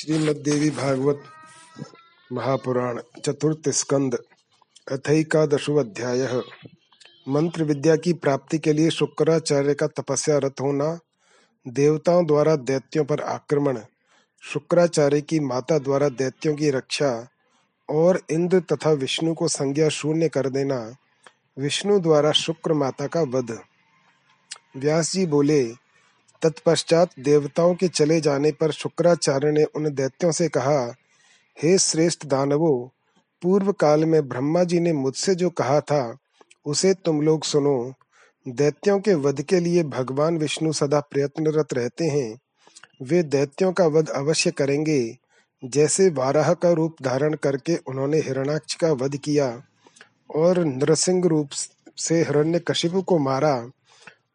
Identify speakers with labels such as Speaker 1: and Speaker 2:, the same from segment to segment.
Speaker 1: श्रीमद देवी भागवत महापुराण चतुर्थ स्कंद अध्याय मंत्र विद्या की प्राप्ति के लिए शुक्राचार्य का तपस्या रत होना, देवताओं द्वारा दैत्यों पर आक्रमण, शुक्राचार्य की माता द्वारा दैत्यों की रक्षा, और इंद्र तथा विष्णु को संज्ञा शून्य कर देना, विष्णु द्वारा शुक्र माता का वध। व्यास जी बोले तत्पश्चात देवताओं के चले जाने पर शुक्राचार्य ने उन दैत्यों से कहा, हे श्रेष्ठ दानवों पूर्व काल में ब्रह्मा जी ने मुझसे जो कहा था, उसे तुम लोग सुनो। दैत्यों के वध के लिए भगवान विष्णु सदा प्रयत्नरत रहते हैं। वे दैत्यों का वध अवश्य करेंगे। जैसे वाराह का रूप धारण करके उन्होंने हिरणाक्ष का वध किया, और नृसिंह रूप से हिरण्य कशिपु को मारा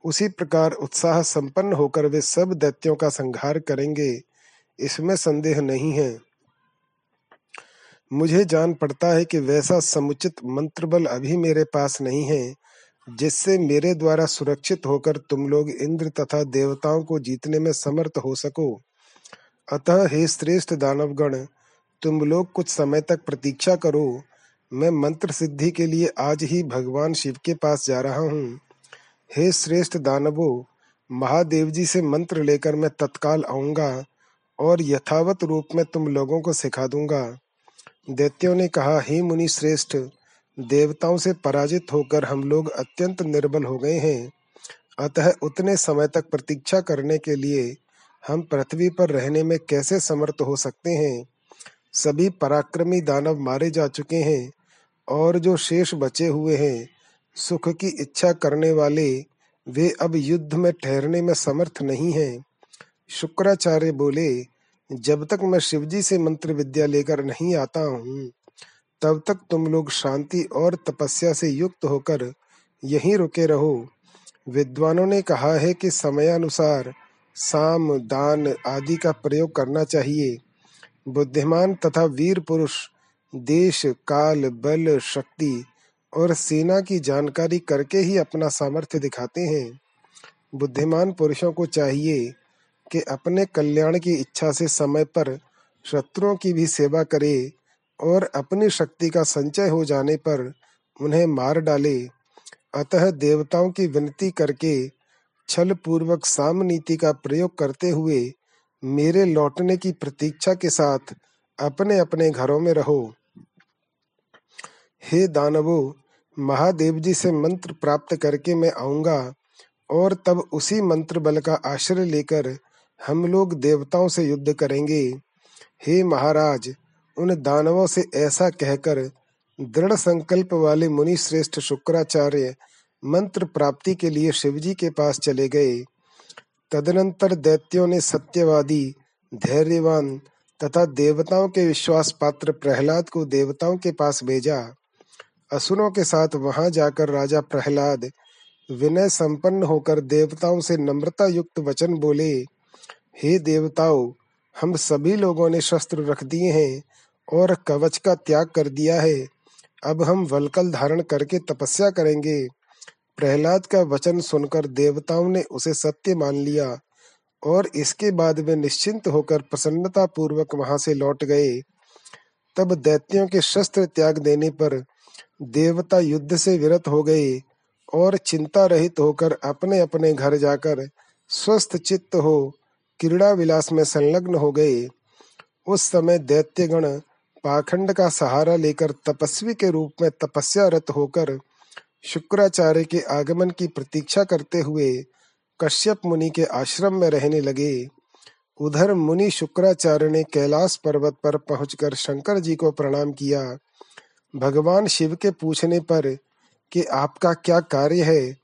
Speaker 1: उसी प्रकार उत्साह संपन्न होकर वे सब दैत्यों का संहार करेंगे। इसमें संदेह नहीं है। मुझे जान पड़ता है कि वैसा समुचित मंत्र बल अभी मेरे पास नहीं है, जिससे मेरे द्वारा सुरक्षित होकर तुम लोग इंद्र तथा देवताओं को जीतने में समर्थ हो सको। अतः हे श्रेष्ठ दानवगण, तुम लोग कुछ समय तक प्रतीक्षा करो। मैं मंत्र सिद्धि के लिए आज ही भगवान शिव के पास जा रहा हूँ। हे श्रेष्ठ दानवो महादेव जी से मंत्र लेकर मैं तत्काल आऊँगा और यथावत रूप में तुम लोगों को सिखा दूँगा। दैत्यों ने कहा, हे मुनि श्रेष्ठ, देवताओं से पराजित होकर हम लोग अत्यंत निर्बल हो गए हैं। अतः उतने समय तक प्रतीक्षा करने के लिए हम पृथ्वी पर रहने में कैसे समर्थ हो सकते हैं? सभी पराक्रमी दानव मारे जा चुके हैं और जो शेष बचे हुए हैं सुख की इच्छा करने वाले, वे अब युद्ध में ठहरने में समर्थ नहीं हैं। शुक्राचार्य बोले, जब तक मैं शिवजी से मंत्र विद्या लेकर नहीं आता हूँ, तब तक तुम लोग शांति और तपस्या से युक्त होकर यहीं रुके रहो। विद्वानों ने कहा है कि समयानुसार साम, दान आदि का प्रयोग करना चाहिए। बुद्धिमान तथा वीर पुरुष, देश, काल, बल, शक्ति और सेना की जानकारी करके ही अपना सामर्थ्य दिखाते हैं। बुद्धिमान पुरुषों को चाहिए कि अपने कल्याण की इच्छा से समय पर शत्रुओं की भी सेवा करे और अपनी शक्ति का संचय हो जाने पर उन्हें मार डाले। अतः देवताओं की विनती करके छल पूर्वक साम नीति का प्रयोग करते हुए मेरे लौटने की प्रतीक्षा के साथ अपने अपने घरों में रहो। हे दानवो महादेव जी से मंत्र प्राप्त करके मैं आऊँगा, और तब उसी मंत्र बल का आश्रय लेकर हम लोग देवताओं से युद्ध करेंगे। हे महाराज, उन दानवों से ऐसा कहकर दृढ़ संकल्प वाले मुनि श्रेष्ठ शुक्राचार्य मंत्र प्राप्ति के लिए शिवजी के पास चले गए। तदनंतर दैत्यों ने सत्यवादी, धैर्यवान तथा देवताओं के विश्वास पात्र प्रहलाद को देवताओं के पास भेजा। असुरों के साथ वहाँ जाकर राजा प्रहलाद विनय संपन्न होकर देवताओं से नम्रता युक्त वचन बोले, हे देवताओं, हम सभी लोगों ने शस्त्र रख दिए हैं और कवच का त्याग कर दिया है। अब हम वलकल धारण करके तपस्या करेंगे प्रहलाद का वचन सुनकर देवताओं ने उसे सत्य मान लिया और इसके बाद वे निश्चिंत होकर प्रसन्नता पूर्वक वहाँ से लौट गए। तब दैत्यों के शस्त्र त्याग देने पर देवता युद्ध से विरत हो गए और चिंता रहित होकर अपने अपने घर जाकर स्वस्थ चित्त हो, क्रीड़ा विलास में संलग्न हो गए। उस समय दैत्यगण पाखंड का सहारा लेकर तपस्वी के रूप में तपस्यारत होकर शुक्राचार्य के आगमन की प्रतीक्षा करते हुए कश्यप मुनि के आश्रम में रहने लगे। उधर मुनि शुक्राचार्य ने कैलाश पर्वत पर पहुंचकर शंकर जी को प्रणाम किया। भगवान शिव के पूछने पर कि आपका क्या कार्य है,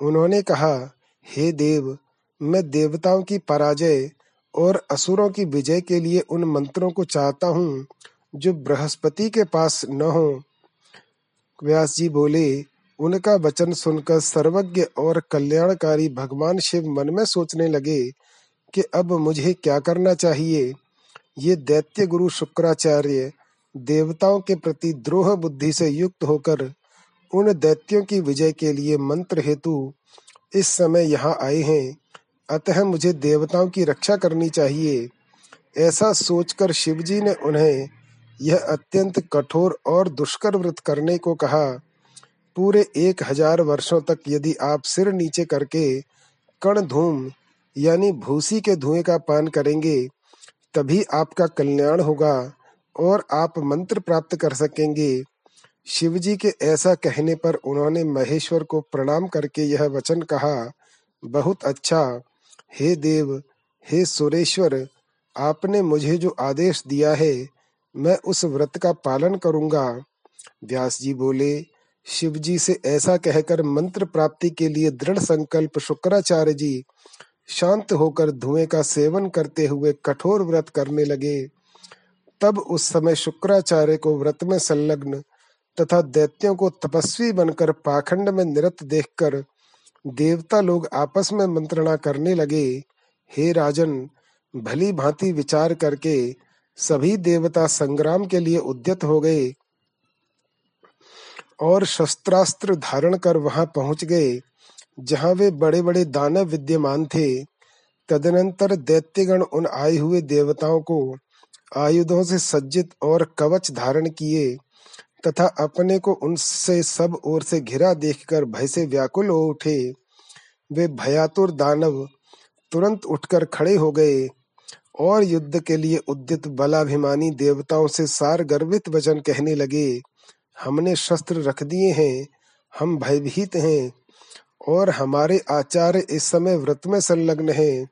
Speaker 1: उन्होंने कहा, हे देव, मैं देवताओं की पराजय और असुरों की विजय के लिए उन मंत्रों को चाहता हूँ, जो बृहस्पति के पास न हो। व्यास जी बोले, उनका वचन सुनकर सर्वज्ञ और कल्याणकारी भगवान शिव मन में सोचने लगे कि अब मुझे क्या करना चाहिए। ये दैत्य गुरु शुक्राचार्य देवताओं के प्रति द्रोह बुद्धि से युक्त होकर उन दैत्यों की विजय के लिए मंत्र हेतु इस समय यहाँ आए हैं। अतः मुझे देवताओं की रक्षा करनी चाहिए। ऐसा सोचकर शिवजी ने उन्हें यह अत्यंत कठोर और दुष्कर व्रत करने को कहा। पूरे एक हज़ार वर्षों तक यदि आप सिर नीचे करके कण धूम यानी भूसी के धुएँ का पान करेंगे, तभी आपका कल्याण होगा। और आप मंत्र प्राप्त कर सकेंगे। शिवजी के ऐसा कहने पर उन्होंने महेश्वर को प्रणाम करके यह वचन कहा, बहुत अच्छा। हे देव, हे सुरेश्वर, आपने मुझे जो आदेश दिया है, मैं उस व्रत का पालन करूँगा। व्यास जी बोले शिव जी से ऐसा कहकर मंत्र प्राप्ति के लिए दृढ़ संकल्प शुक्राचार्य जी शांत होकर धुएँ का सेवन करते हुए कठोर व्रत करने लगे। तब उस समय शुक्राचार्य को व्रत में संलग्न तथा दैत्यों को तपस्वी बनकर पाखंड में निरत देखकर देवता लोग आपस में मंत्रणा करने लगे, हे राजन, भली भांति विचार करके सभी देवता संग्राम के लिए उद्यत हो गए और शस्त्रास्त्र धारण कर वहाँ पहुँच गए, जहाँ वे बड़े बड़े दानव विद्यमान थे। तदनंतर दैत्यगण उन आए हुए देवताओं को आयुधों से सज्जित और कवच धारण किए, तथा अपने को उनसे सब ओर से घिरा देखकर भय से व्याकुल हो उठे। वे भयातुर दानव तुरंत उठकर खड़े हो गए और युद्ध के लिए उद्यत बलाभिमानी देवताओं से सार गर्वित वचन कहने लगे, हमने शस्त्र रख दिए हैं, हम भयभीत हैं और हमारे आचार्य इस समय व्रत में संलग्न हैं।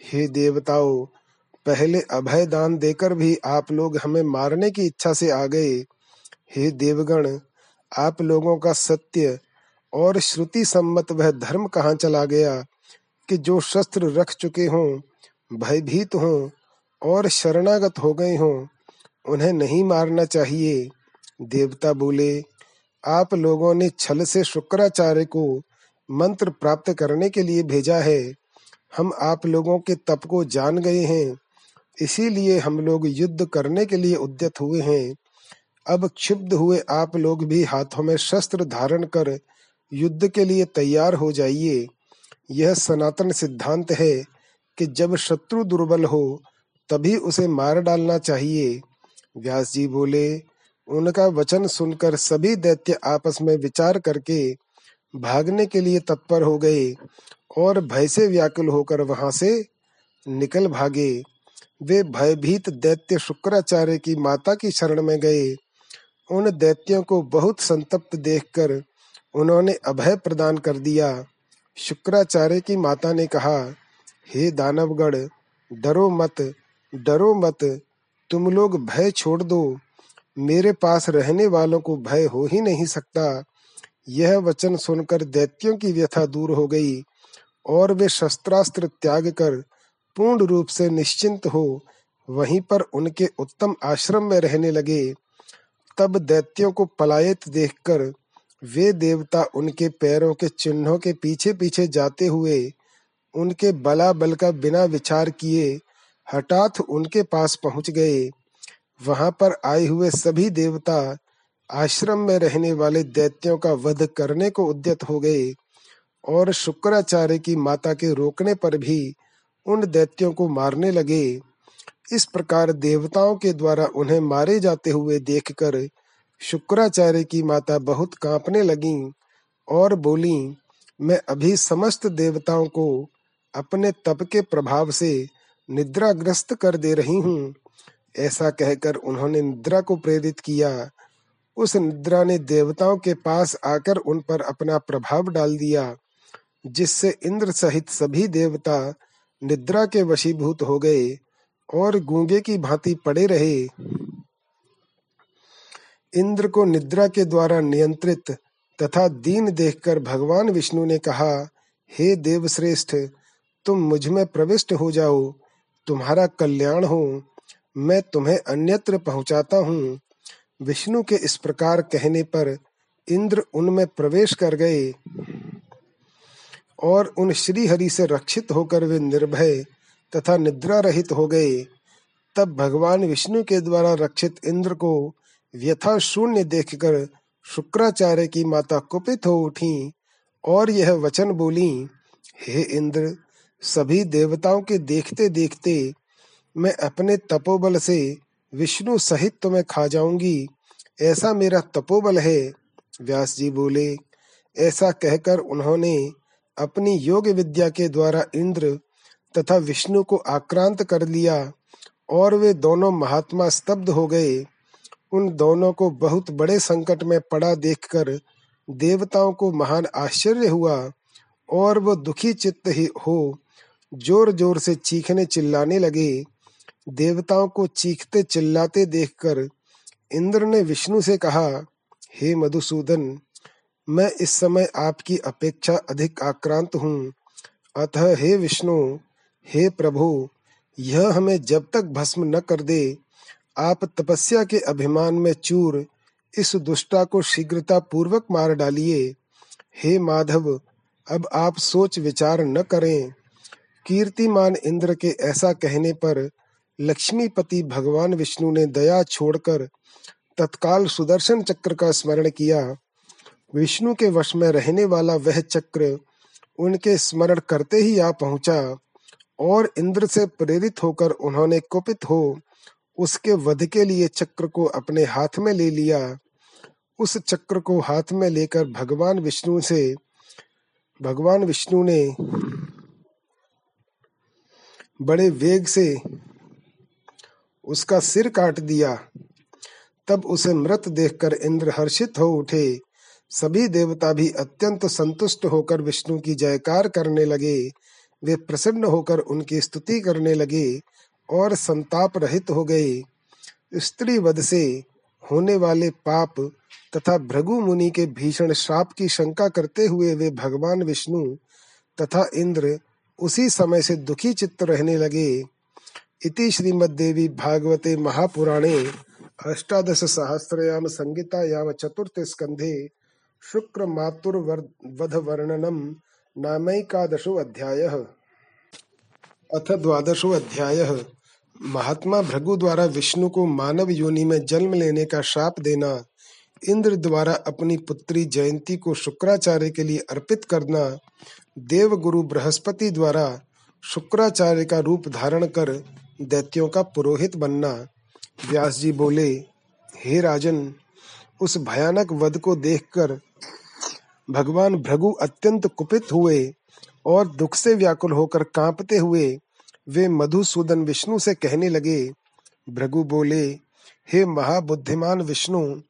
Speaker 1: हे देवताओं पहले अभय दान देकर भी आप लोग हमें मारने की इच्छा से आ गए। हे देवगण, आप लोगों का सत्य और श्रुति सम्मत वह धर्म कहाँ चला गया कि जो शस्त्र रख चुके हों, भयभीत हों और शरणागत हो गए हों, उन्हें नहीं मारना चाहिए। देवता बोले, आप लोगों ने छल से शुक्राचार्य को मंत्र प्राप्त करने के लिए भेजा है। हम आप लोगों के तप को जान गए हैं। इसीलिए हम लोग युद्ध करने के लिए उद्यत हुए हैं। अब क्षुब्ध हुए आप लोग भी हाथों में शस्त्र धारण कर युद्ध के लिए तैयार हो जाइए। यह सनातन सिद्धांत है कि जब शत्रु दुर्बल हो, तभी उसे मार डालना चाहिए। व्यास जी बोले, उनका वचन सुनकर सभी दैत्य आपस में विचार करके भागने के लिए तत्पर हो गए और भय से व्याकुल होकर वहाँ से निकल भागे। वे भयभीत दैत्य शुक्राचार्य की माता की शरण में गए। उन दैत्यों को बहुत संतप्त देखकर उन्होंने अभय प्रदान कर दिया। शुक्राचार्य की माता ने कहा, हे दानवगढ़ डरो मत डरो मत, तुम लोग भय छोड़ दो। मेरे पास रहने वालों को भय हो ही नहीं सकता। यह वचन सुनकर दैत्यों की व्यथा दूर हो गई और वे शस्त्रास्त्र त्याग कर पूर्ण रूप से निश्चिंत हो, वहीं पर उनके उत्तम आश्रम में रहने लगे। तब दैत्यों को पलायित देखकर वे देवता उनके पैरों के चिन्हों के पीछे पीछे जाते हुए उनके बला बल का बिना विचार किए हठात उनके पास पहुँच गए। वहाँ पर आए हुए सभी देवता आश्रम में रहने वाले दैत्यों का वध करने को उद्यत हो गए और शुक्राचार्य की माता के रोकने पर भी उन दैत्यों को मारने लगे। इस प्रकार देवताओं के द्वारा उन्हें मारे जाते हुए देखकर शुक्राचार्य की माता बहुत कांपने लगी और बोली, मैं अभी समस्त देवताओं को अपने तप के प्रभाव से निद्राग्रस्त कर दे रही हूँ। ऐसा कहकर उन्होंने निद्रा को प्रेरित किया। उस निद्रा ने देवताओं के पास आकर उन पर अपना प्रभाव डाल दिया, जिससे इंद्र सहित सभी देवता निद्रा के वशीभूत हो गए और गूँगे की भांति पड़े रहे। इंद्र को निद्रा के द्वारा नियंत्रित तथा दीन देखकर भगवान विष्णु ने कहा, हे देवश्रेष्ठ, तुम मुझमें प्रविष्ट हो जाओ। तुम्हारा कल्याण हो। मैं तुम्हें अन्यत्र पहुंचाता हूँ। विष्णु के इस प्रकार कहने पर इंद्र उनमें प्रवेश कर गए। और उन श्री हरि से रक्षित होकर वे निर्भय तथा निद्रा रहित हो गए। तब भगवान विष्णु के द्वारा रक्षित इंद्र को व्यथा शून्य देखकर शुक्राचार्य की माता कुपित हो उठी और यह वचन बोली, हे इंद्र, सभी देवताओं के देखते देखते मैं अपने तपोबल से विष्णु सहित तुम्हें खा जाऊँगी। ऐसा मेरा तपोबल है। व्यास जी बोले, ऐसा कहकर उन्होंने अपनी योग विद्या के द्वारा इंद्र तथा विष्णु को आक्रांत कर लिया और वे दोनों महात्मा स्तब्ध हो गए। उन दोनों को बहुत बड़े संकट में पड़ा देखकर देवताओं को महान आश्चर्य हुआ और वो दुखी चित्त ही हो ज़ोर ज़ोर से चीखने चिल्लाने लगे। देवताओं को चीखते चिल्लाते देखकर इंद्र ने विष्णु से कहा, हे मधुसूदन मैं इस समय आपकी अपेक्षा अधिक आक्रांत हूँ। अतः हे विष्णु, हे प्रभु, यह हमें जब तक भस्म न कर दे, आप तपस्या के अभिमान में चूर इस दुष्टा को शीघ्रता पूर्वक मार डालिए। हे माधव, अब आप सोच विचार न करें। कीर्तिमान इंद्र के ऐसा कहने पर लक्ष्मीपति भगवान विष्णु ने दया छोड़कर तत्काल सुदर्शन चक्र का स्मरण किया। विष्णु के वश में रहने वाला वह चक्र उनके स्मरण करते ही आ पहुँचा और इंद्र से प्रेरित होकर उन्होंने कुपित हो उसके वध के लिए चक्र को अपने हाथ में ले लिया। उस चक्र को हाथ में लेकर भगवान विष्णु से, भगवान विष्णु ने बड़े वेग से उसका सिर काट दिया। तब उसे मृत देखकर इंद्र हर्षित हो उठे। सभी देवता भी अत्यंत संतुष्ट होकर विष्णु की जयकार करने लगे। वे प्रसन्न होकर उनकी स्तुति करने लगे और संताप रहित हो गए। स्त्री वध से होने वाले पाप तथा भृगु मुनि के भीषण श्राप की शंका करते हुए वे भगवान विष्णु तथा इंद्र उसी समय से दुखी चित्त रहने लगे। इति श्रीमद्देवी भागवते महापुराणे अष्टादश सहस्रयाम संगीतायाम चतुर्थ स्कंधे शुक्र मातुर्वध वर्णनम नामैकादशो अध्याय अथ द्वादशो अध्याय महात्मा भृगु द्वारा विष्णु को मानव योनि में जन्म लेने का शाप देना, इंद्र द्वारा अपनी पुत्री जयंती को शुक्राचार्य के लिए अर्पित करना देव गुरु बृहस्पति द्वारा शुक्राचार्य का रूप धारण कर दैत्यों का पुरोहित बनना। व्यास जी बोले, हे राजन, उस भयानक वध को देखकर भगवान भृगु अत्यंत कुपित हुए और दुख से व्याकुल होकर कांपते हुए वे मधुसूदन विष्णु से कहने लगे, भृगु बोले, हे महाबुद्धिमान विष्णु,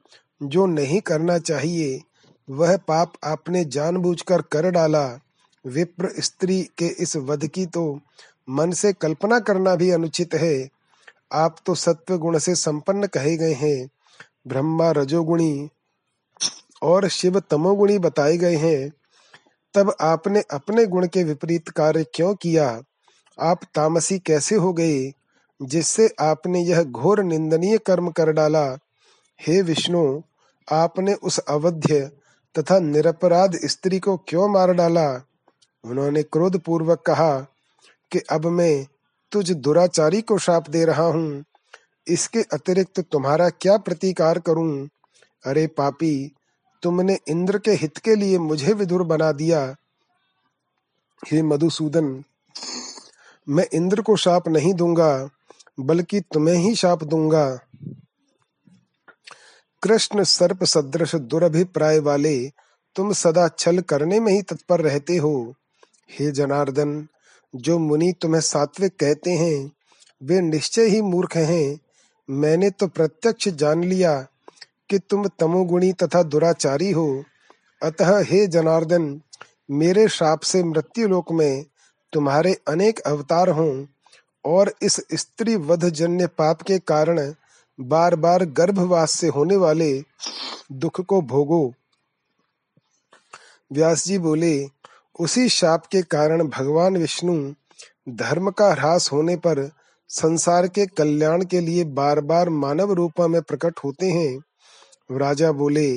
Speaker 1: जो नहीं करना चाहिए, वह पाप आपने जानबूझकर कर डाला। विप्र स्त्री के इस वध की तो मन से कल्पना करना भी अनुचित है। आप तो सत्व गुण से संपन्न कहे गए हैं। ब्रह्मा रजोगुणी और शिव तमोगुणी बताए गए हैं, तब आपने अपने गुण के विपरीत कार्य क्यों किया? आप तामसी कैसे हो गए, जिससे आपने यह घोर निंदनीय कर्म कर डाला? हे विष्णु, आपने उस अवध्य तथा निरपराध स्त्री को क्यों मार डाला? उन्होंने क्रोध पूर्वक कहा कि अब मैं तुझ दुराचारी को शाप दे रहा हूँ। इसके अतिरिक्त तुम्हारा क्या प्रतिकार करूँ? अरे पापी तुमने इंद्र के हित के लिए मुझे विदुर बना दिया। हे मधुसूदन, मैं इंद्र को शाप नहीं दूँगा, बल्कि तुम्हें ही शाप दूँगा। कृष्ण सर्प सदृश दुरभिप्राय वाले, तुम सदा छल करने में ही तत्पर रहते हो। हे जनार्दन, जो मुनि तुम्हें सात्विक कहते हैं, वे निश्चय ही मूर्ख हैं। मैंने तो प्रत्यक्ष जान लिया कि तुम तमोगुणी तथा दुराचारी हो। अतः हे जनार्दन, मेरे श्राप से मृत्यु लोक में तुम्हारे अनेक अवतार हों और इस स्त्री वध जन्य पाप के कारण बार बार गर्भवास से होने वाले दुख को भोगो। व्यास जी बोले, उसी शाप के कारण भगवान विष्णु धर्म का ह्रास होने पर संसार के कल्याण के लिए बार बार मानव रूप में प्रकट होते हैं। राजा बोले,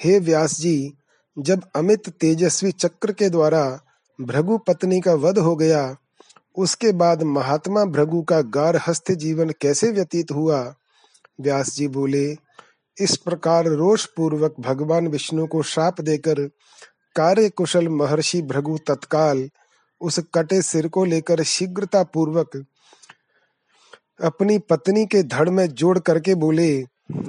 Speaker 1: हे व्यास जी, जब अमित तेजस्वी चक्र के द्वारा भृगु पत्नी का वध हो गया, उसके बाद महात्मा भृगु का गार हस्त जीवन कैसे व्यतीत हुआ? व्यास जी बोले, इस प्रकार रोष पूर्वक भगवान विष्णु को श्राप देकर कार्य कुशल महर्षि भृगु तत्काल उस कटे सिर को लेकर शीघ्रता पूर्वक अपनी पत्नी के धड़ में जोड़ करके बोले,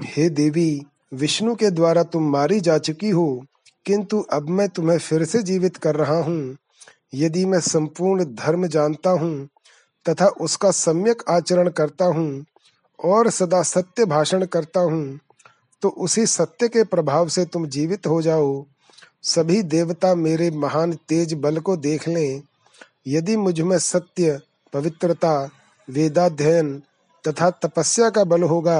Speaker 1: हे देवी विष्णु के द्वारा तुम मारी जा चुकी हो, किंतु अब मैं तुम्हें फिर से जीवित कर रहा हूँ। यदि मैं संपूर्ण धर्म जानता हूँ, तथा उसका सम्यक आचरण करता हूँ, और सदा सत्य भाषण करता हूँ तो उसी सत्य के प्रभाव से तुम जीवित हो जाओ। सभी देवता मेरे महान तेज बल को देख लें। यदि मुझमें सत्य, पवित्रता, वेदाध्ययन तथा तपस्या का बल होगा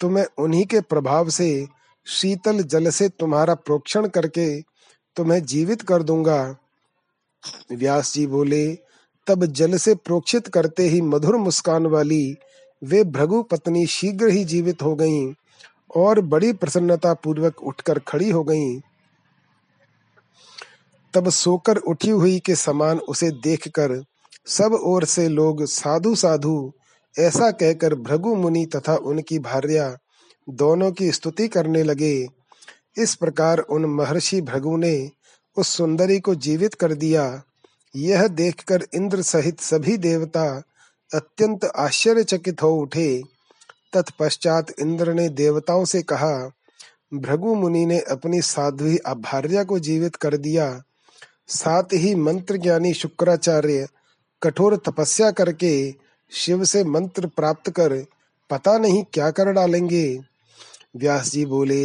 Speaker 1: तो मैं उन्हीं के प्रभाव से शीतल जल से तुम्हारा प्रोक्षण करके तुम्हें जीवित कर दूँगा। व्यास जी बोले, तब जल से प्रोक्षित करते ही मधुर मुस्कान वाली वे भृगु पत्नी शीघ्र ही जीवित हो गईं और बड़ी प्रसन्नता पूर्वक उठकर खड़ी हो गईं। तब सोकर उठी हुई के समान उसे देखकर सब ओर से लोग साधु साधु ऐसा कहकर भृगु मुनि तथा उनकी भार्या दोनों की स्तुति करने लगे। इस प्रकार उन महर्षि भृगु ने उस सुंदरी को जीवित कर दिया। यह देखकर इंद्र सहित सभी देवता अत्यंत आश्चर्यचकित हो उठे। तत्पश्चात इंद्र ने देवताओं से कहा, भृगु मुनि ने अपनी साध्वी भार्या को जीवित कर दिया। साथ ही मंत्र ज्ञानी शुक्राचार्य कठोर तपस्या करके शिव से मंत्र प्राप्त कर पता नहीं क्या कर डालेंगे। व्यास जी बोले,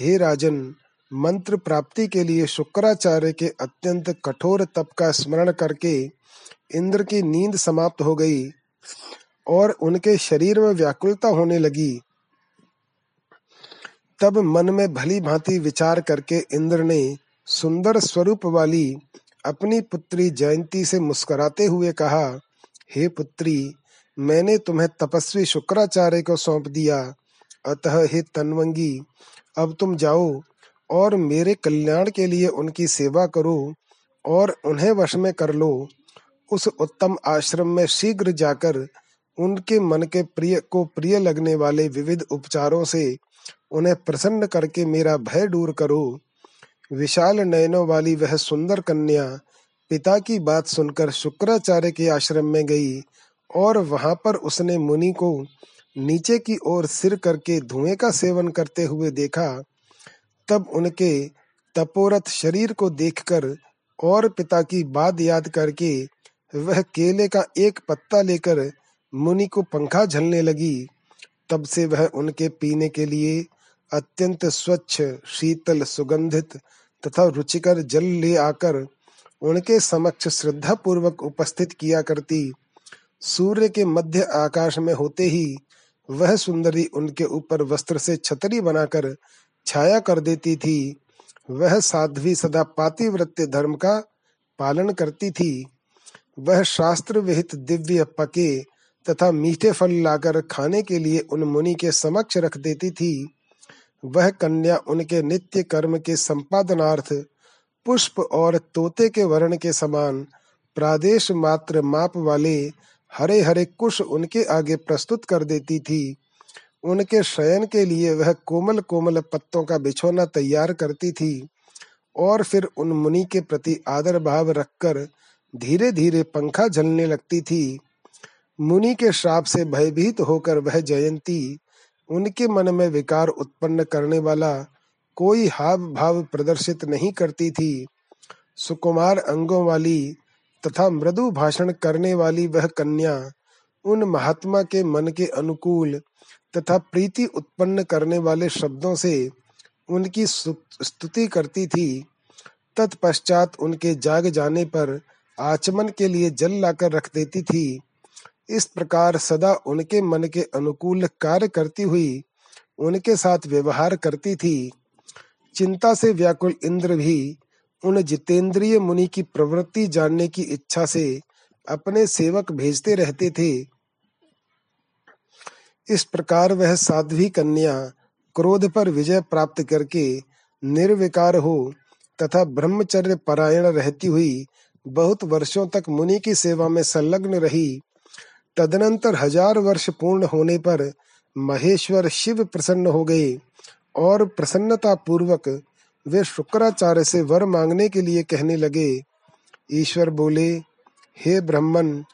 Speaker 1: हे राजन, मंत्र प्राप्ति के लिए शुक्राचार्य के अत्यंत कठोर तप का स्मरण करके इंद्र की नींद समाप्त हो गई और उनके शरीर में व्याकुलता होने लगी। तब मन में भली भांति विचार करके इंद्र ने सुंदर स्वरूप वाली अपनी पुत्री जयंती से मुस्कुराते हुए कहा हे पुत्री, मैंने तुम्हें तपस्वी शुक्राचार्य को सौंप दिया। अतः हे तनवंगी, अब तुम जाओ और मेरे कल्याण के लिए उनकी सेवा करो और उन्हें वश में कर लो। उस उत्तम आश्रम में शीघ्र जाकर उनके मन के प्रिय, को प्रिय लगने वाले विविध उपचारों से उन्हें प्रसन्न करके मेरा भय दूर करो। विशाल नयनों वाली वह सुंदर कन्या पिता की बात सुनकर शुक्राचार्य के आश्रम में गई और वहाँ पर उसने मुनि को नीचे की ओर सिर करके धुएँ का सेवन करते हुए देखा, तब उनके तपोरथ शरीर को देखकर और पिता की बात याद करके वह केले का एक पत्ता लेकर मुनि को पंखा झलने लगी। तब से वह उनके पीने के लिए अत्यंत स्वच्छ, शीतल, सुगंधित तथा रुचिकर जल ले आकर उनके समक्ष श्रद्धा पूर्वक उपस्थित किया करती। सूर्य के मध्य आकाश में होते ही वह सुंदरी उनके ऊपर वस्त्र से छतरी बनाकर छाया कर देती थी। वह साध्वी सदा पातिव्रत्य धर्म का पालन करती थी। वह शास्त्र विहित दिव्य पके तथा मीठे फल लाकर खाने के लिए उन मुनि के समक्ष रख देती थी। वह कन्या उनके नित्य कर्म के संपादनार्थ पुष्प और तोते के वर्ण के समान प्रादेश मात्र माप वाले हरे हरे कुश उनके आगे प्रस्तुत कर देती थी। उनके शयन के लिए वह कोमल कोमल पत्तों का बिछोना तैयार करती थी और फिर उन मुनि के प्रति आदर भाव रखकर धीरे धीरे पंखा झलने लगती थी। मुनि के श्राप से भयभीत होकर वह जयंती उनके मन में विकार उत्पन्न करने वाला कोई हाव भाव प्रदर्शित नहीं करती थी। सुकुमार अंगों वाली तथा मृदु भाषण करने वाली वह कन्या, उन महात्मा के मन के अनुकूल तथा प्रीति उत्पन्न करने वाले शब्दों से उनकी स्तुति करती थी। तत्पश्चात उनके जाग जाने पर आचमन के लिए जल लाकर रख देती थी। इस प्रकार सदा उनके मन के अनुकूल कार्य करती हुई उनके साथ व्यवहार करती थी। चिंता से व्याकुल इंद्र भी उन जितेंद्रिय मुनि की प्रवृत्ति जानने की इच्छा से अपने सेवक भेजते रहते थे। इस प्रकार वह साध्वी कन्या क्रोध पर विजय प्राप्त करके निर्विकार हो तथा ब्रह्मचर्य परायण रहती हुई बहुत वर्षों तक मुनि की सेवा में संलग्न रही। तदनंतर हज़ार वर्ष पूर्ण होने पर महेश्वर शिव प्रसन्न हो गए। और प्रसन्नता पूर्वक वे शुक्राचार्य से वर मांगने के लिए कहने लगे, ईश्वर बोले, हे ब्रह्मन,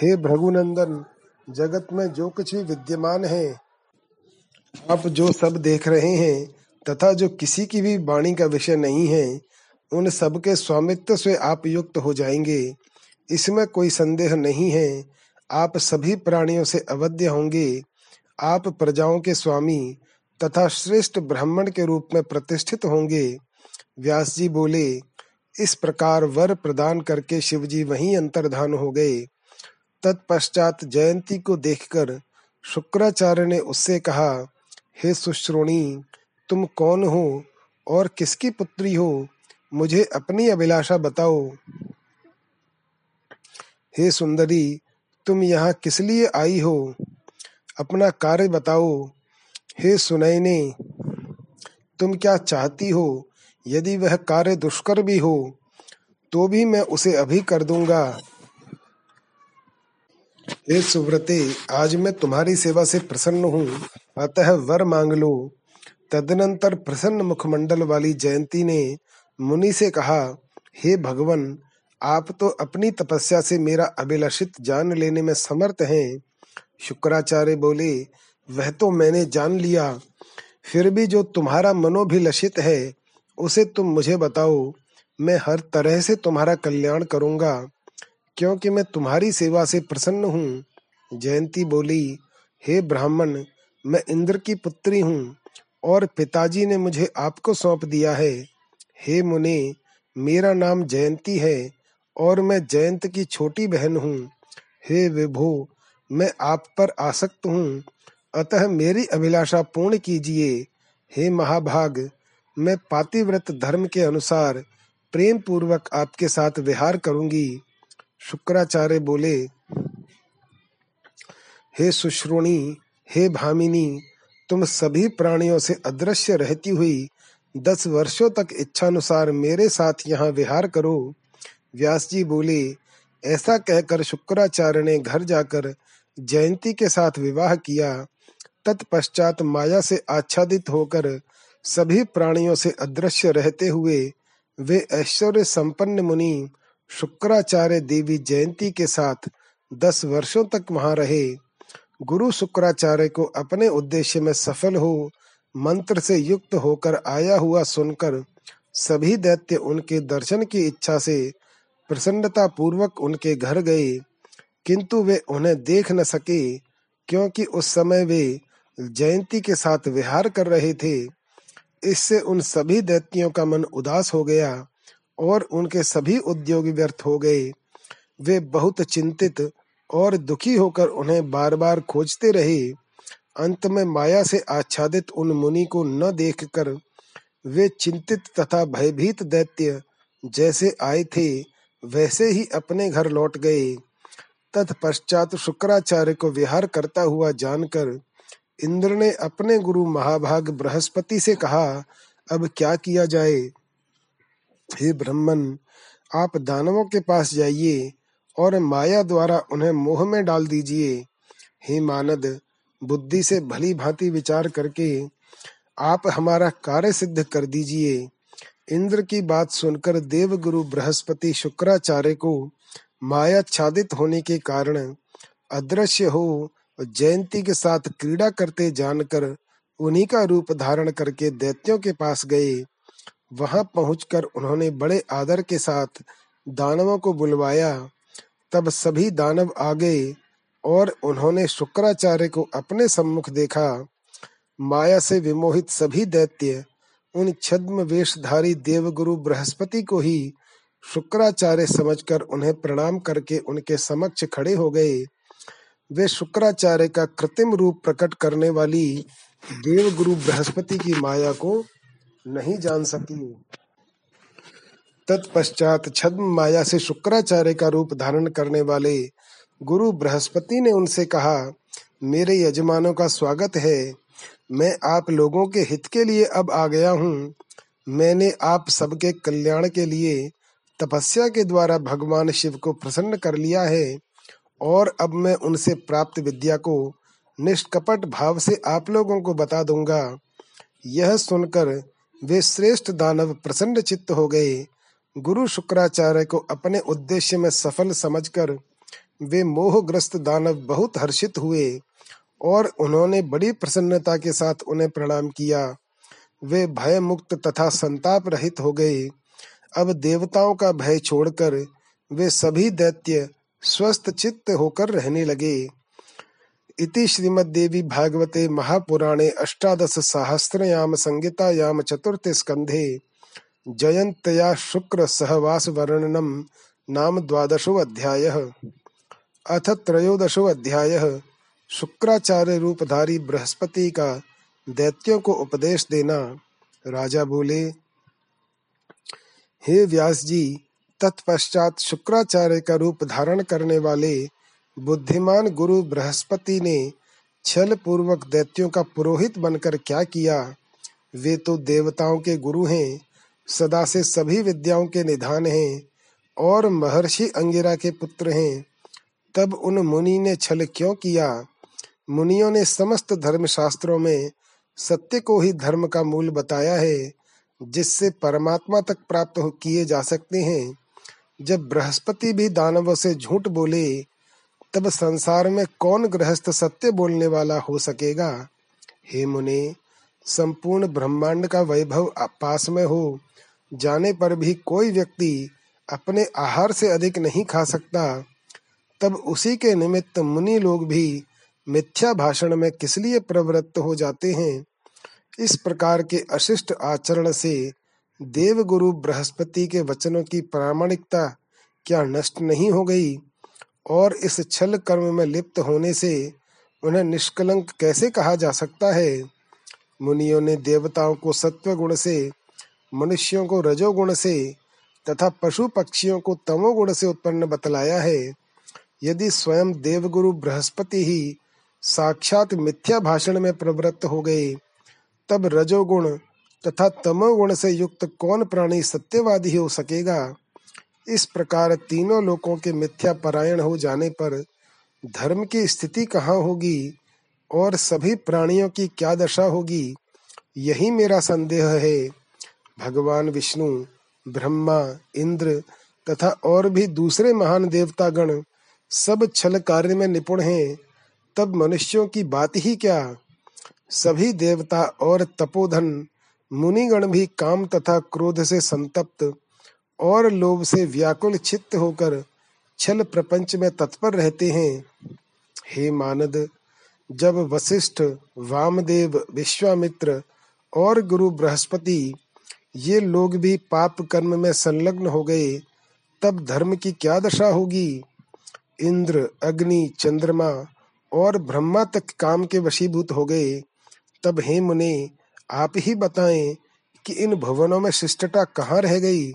Speaker 1: हे भृगुनंदन, जगत में जो कुछ भी विद्यमान है, आप जो सब देख रहे हैं तथा जो किसी की भी वाणी का विषय नहीं है, उन सब के स्वामित्व से आप युक्त हो जाएँगे। इसमें कोई संदेह नहीं है। आप सभी प्राणियों से अवध्य होंगे। आप प्रजाओं के स्वामी तथा श्रेष्ठ ब्राह्मण के रूप में प्रतिष्ठित होंगे। व्यास जी बोले, इस प्रकार वर प्रदान करके शिवजी वहीं अंतर्धान हो गए। तत्पश्चात जयंती को देखकर शुक्राचार्य ने उससे कहा, हे सुश्रोणी, तुम कौन हो और किसकी पुत्री हो? मुझे अपनी अभिलाषा बताओ। हे सुंदरी, तुम यहाँ किस लिए आई हो? अपना कार्य बताओ। हे सुनैने, तुम क्या चाहती हो यदि वह कार्य दुष्कर भी हो तो भी मैं उसे अभी कर दूँगा। हे सुव्रते, आज मैं तुम्हारी सेवा से प्रसन्न हूँ, अतः वर मांग लो। तदनंतर प्रसन्न मुखमंडल वाली जयंती ने मुनि से कहा, हे भगवन, आप तो अपनी तपस्या से मेरा अभिलषित जान लेने में समर्थ हैं। शुक्राचार्य बोले वह तो मैंने जान लिया। फिर भी जो तुम्हारा मनोभिलषित है, उसे तुम मुझे बताओ। मैं हर तरह से तुम्हारा कल्याण करूँगा, क्योंकि मैं तुम्हारी सेवा से प्रसन्न हूँ। जयंती बोली, हे ब्राह्मण, मैं इंद्र की पुत्री हूँ, और पिताजी ने मुझे आपको सौंप दिया है। हे मुने, मेरा नाम जयंती है, और मैं जयंत की छोटी बहन हूँ। हे विभो, मैं आप पर आसक्त हूँ अतः मेरी अभिलाषा पूर्ण कीजिए। हे महाभाग, मैं पातिव्रत धर्म के अनुसार प्रेम पूर्वक आपके साथ विहार करूँगी। शुक्राचार्य बोले, हे सुश्रोणी, हे भामिनी, तुम सभी प्राणियों से अदृश्य रहती हुई दस वर्षों तक इच्छानुसार मेरे साथ यहाँ विहार करो। व्यास जी बोले, ऐसा कहकर शुक्राचार्य ने घर जाकर जयंती के साथ विवाह किया। तत्पश्चात माया से आच्छादित होकर सभी प्राणियों से अदृश्य रहते हुए वे ऐश्वर्य संपन्न मुनि शुक्राचार्य देवी जयंती के साथ दस वर्षों तक वहाँ रहे। गुरु शुक्राचार्य को अपने उद्देश्य में सफल हो, मंत्र से युक्त होकर आया हुआ सुनकर सभी दैत्य उनके दर्शन की इच्छा से प्रसन्नता पूर्वक उनके घर गए, किंतु वे उन्हें देख न सके, क्योंकि उस समय वे जयंती के साथ विहार कर रहे थे। इससे उन सभी दैत्यों का मन उदास हो गया और उनके सभी उद्योग व्यर्थ हो गए। वे बहुत चिंतित और दुखी होकर उन्हें बार बार खोजते रहे। अंत में माया से आच्छादित उन मुनि को न देखकर वे चिंतित तथा भयभीत दैत्य जैसे आए थे, वैसे ही अपने घर लौट गए। तत्पश्चात शुक्राचार्य को विहार करता हुआ जानकर इंद्र ने अपने गुरु महाभाग बृहस्पति से कहा, अब क्या किया जाए? हे ब्रह्मन आप दानवों के पास जाइए और माया द्वारा उन्हें मोह में डाल दीजिए। हे मानद, बुद्धि से भली भांति विचार करके आप हमारा कार्य सिद्ध कर दीजिए। इंद्र की बात सुनकर देव गुरु बृहस्पति शुक्राचार्य को माया छादित होने के कारण अदृश्य हो जयंती के साथ क्रीड़ा करते जानकर उन्हीं का रूप धारण करके दैत्यों के पास गए। वहाँ पहुंचकर उन्होंने बड़े आदर के साथ दानवों को बुलवाया। तब सभी दानव आ गए और उन्होंने शुक्राचार्य को अपने सम्मुख देखा। माया से विमोहित सभी दैत्य उन छद्म वेशधारी देवगुरु बृहस्पति को ही शुक्राचार्य समझकर उन्हें प्रणाम करके उनके समक्ष खड़े हो गए। वे शुक्राचार्य का कृत्रिम रूप प्रकट करने वाली देवगुरु बृहस्पति की माया को नहीं जान सकी। तत्पश्चात छद्म माया से शुक्राचार्य का रूप धारण करने वाले गुरु बृहस्पति ने उनसे कहा, मेरे यजमानों का स्वागत है। मैं आप लोगों के हित के लिए अब आ गया हूँ। मैंने आप सबके कल्याण के लिए तपस्या के द्वारा भगवान शिव को प्रसन्न कर लिया है। और अब मैं उनसे प्राप्त विद्या को निष्कपट भाव से आप लोगों को बता दूँगा। यह सुनकर वे श्रेष्ठ दानव प्रसन्न चित्त हो गए। गुरु शुक्राचार्य को अपने उद्देश्य में सफल समझकर वे मोहग्रस्त दानव बहुत हर्षित हुए और उन्होंने बड़ी प्रसन्नता के साथ उन्हें प्रणाम किया। वे भय मुक्त तथा संताप रहित हो गए। अब देवताओं का भय छोड़कर वे सभी दैत्य स्वस्थ चित्त होकर रहने लगे। इति श्रीमद्देवी भागवते महापुराणे अष्टादश सहस्रयाम संहितायाम चतुर्थ स्कंधे जयंतया शुक्र सहवास वर्णनम नाम द्वादशो अध्याय। अथ त्रयोदशो अध्याय। शुक्राचार्य रूपधारी बृहस्पति का दैत्यों को उपदेश देना। राजा बोले, हे व्यास जी तत्पश्चात शुक्राचार्य का रूप धारण करने वाले बुद्धिमान गुरु बृहस्पति ने छल पूर्वक दैत्यों का पुरोहित बनकर क्या किया? वे तो देवताओं के गुरु हैं, सदा से सभी विद्याओं के निधान हैं और महर्षि अंगिरा के पुत्र हैं। तब उन मुनि ने छल क्यों किया? मुनियों ने समस्त धर्म शास्त्रों में सत्य को ही धर्म का मूल बताया है, जिससे परमात्मा तक प्राप्त किए जा सकते हैं। जब बृहस्पति भी दानवों से झूठ बोले, तब संसार में कौन गृहस्थ सत्य बोलने वाला हो सकेगा? हे मुने, संपूर्ण ब्रह्मांड का वैभव पास में हो। जाने पर भी कोई व्यक्ति अपने आहार से अधिक नहीं खा सकता। तब उसी के निमित्त मुनि लोग भी मिथ्या भाषण में किस लिए प्रवृत्त हो जाते हैं? इस प्रकार के अशिष्ट आचरण से देव गुरु बृहस्पति के वचनों की प्रामाणिकता क्या नष्ट नहीं हो गई? और इस छल कर्म में लिप्त होने से उन्हें निष्कलंक कैसे कहा जा सकता है? मुनियों ने देवताओं को सत्व गुण से, मनुष्यों को रजोगुण से तथा पशु पक्षियों को तमोगुण से उत्पन्न बतलाया है। यदि स्वयं देवगुरु बृहस्पति ही साक्षात मिथ्या भाषण में प्रवृत्त हो गए, तब रजोगुण तथा तमोगुण से युक्त कौन प्राणी सत्यवादी हो सकेगा? इस प्रकार तीनों लोकों के मिथ्या परायण हो जाने पर धर्म की स्थिति कहाँ होगी और सभी प्राणियों की क्या दशा होगी? यही मेरा संदेह है। भगवान विष्णु, ब्रह्मा, इंद्र तथा और भी दूसरे महान देवतागण सब छल कार्य में निपुण हैं। तब मनुष्यों की बात ही क्या? सभी देवता और तपोधन मुनिगण भी काम तथा क्रोध से संतप्त और लोभ से व्याकुल चित्त होकर छल प्रपंच में तत्पर रहते हैं। हे मानद, जब वशिष्ठ वामदेव, विश्वामित्र और गुरु बृहस्पति ये लोग भी पाप कर्म में संलग्न हो गए, तब धर्म की क्या दशा होगी? इंद्र, अग्नि, चंद्रमा और ब्रह्मा तक काम के वशीभूत हो गए, तब हे मुने आप ही बताएँ कि इन भवनों में शिष्टता कहाँ रह गई?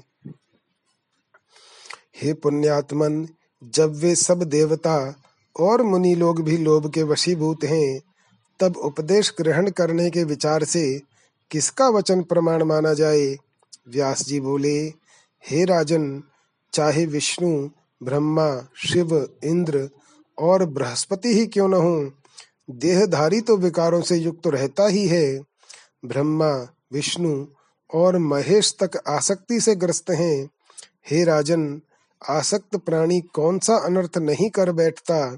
Speaker 1: हे पुण्यात्मन, जब वे सब देवता और मुनि लोग भी लोभ के वशीभूत हैं, तब उपदेश ग्रहण करने के विचार से किसका वचन प्रमाण माना जाए? व्यास जी बोले, हे राजन, चाहे विष्णु, ब्रह्मा, शिव, इंद्र और बृहस्पति ही क्यों न हो? देहधारी तो विकारों से युक्त तो रहता ही है। ब्रह्मा, विष्णु और महेश तक आसक्ति से ग्रस्त हैं। हे राजन, आसक्त प्राणी कौन सा अनर्थ नहीं कर बैठता?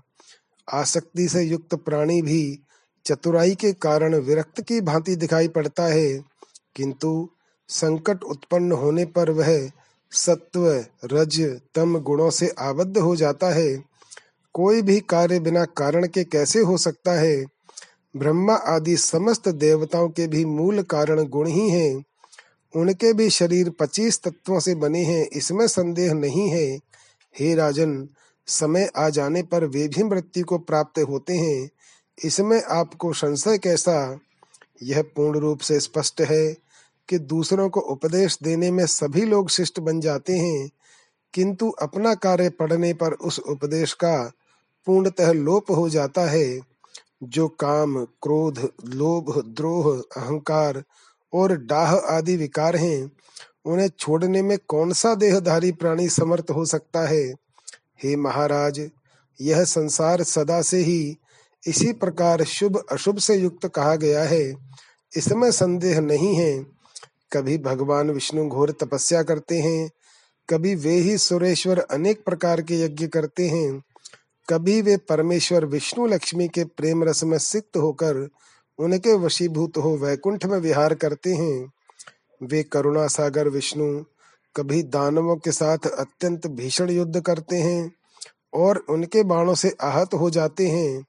Speaker 1: आसक्ति से युक्त प्राणी भी चतुराई के कारण विरक्त की भांति दिखाई पड़ता है, किंतु संकट उत्पन्न होने पर वह सत्व, रज, तम गुणों से आबद्ध हो जाता है। कोई भी कार्य बिना कारण के कैसे हो सकता है? ब्रह्मा आदि समस्त देवताओं के भी मूल कारण गुण ही हैं। उनके भी शरीर पच्चीस तत्वों से बने हैं, इसमें संदेह नहीं है। हे राजन, समय आ जाने पर वे भी मृत्यु को प्राप्त होते हैं। इसमें आपको संशय कैसा? यह पूर्ण रूप से स्पष्ट है कि दूसरों को उपदेश देने में सभी लोग शिष्ट बन जाते हैं, किंतु अपना कार्य पढ़ने पर उस उपदेश का पूर्णतः लोप हो जाता है। जो काम, क्रोध, लोभ, द्रोह, अहंकार और डाह आदि विकार हैं, उन्हें छोड़ने में कौन सा देहधारी प्राणी समर्थ हो सकता है? हे महाराज, यह संसार सदा से ही इसी प्रकार शुभ, अशुभ से युक्त कहा गया है। इसमें संदेह नहीं है। कभी भगवान विष्णु घोर तपस्या करते हैं, कभी वे ही सुरेश्वर अनेक प्रकार के यज्ञ करते हैं। कभी वे परमेश्वर विष्णु लक्ष्मी के प्रेम रस में सिक्त होकर उनके वशीभूत हो वैकुंठ में विहार करते हैं। वे करुणा सागर विष्णु कभी दानवों के साथ अत्यंत भीषण युद्ध करते हैं और उनके बाणों से आहत हो जाते हैं।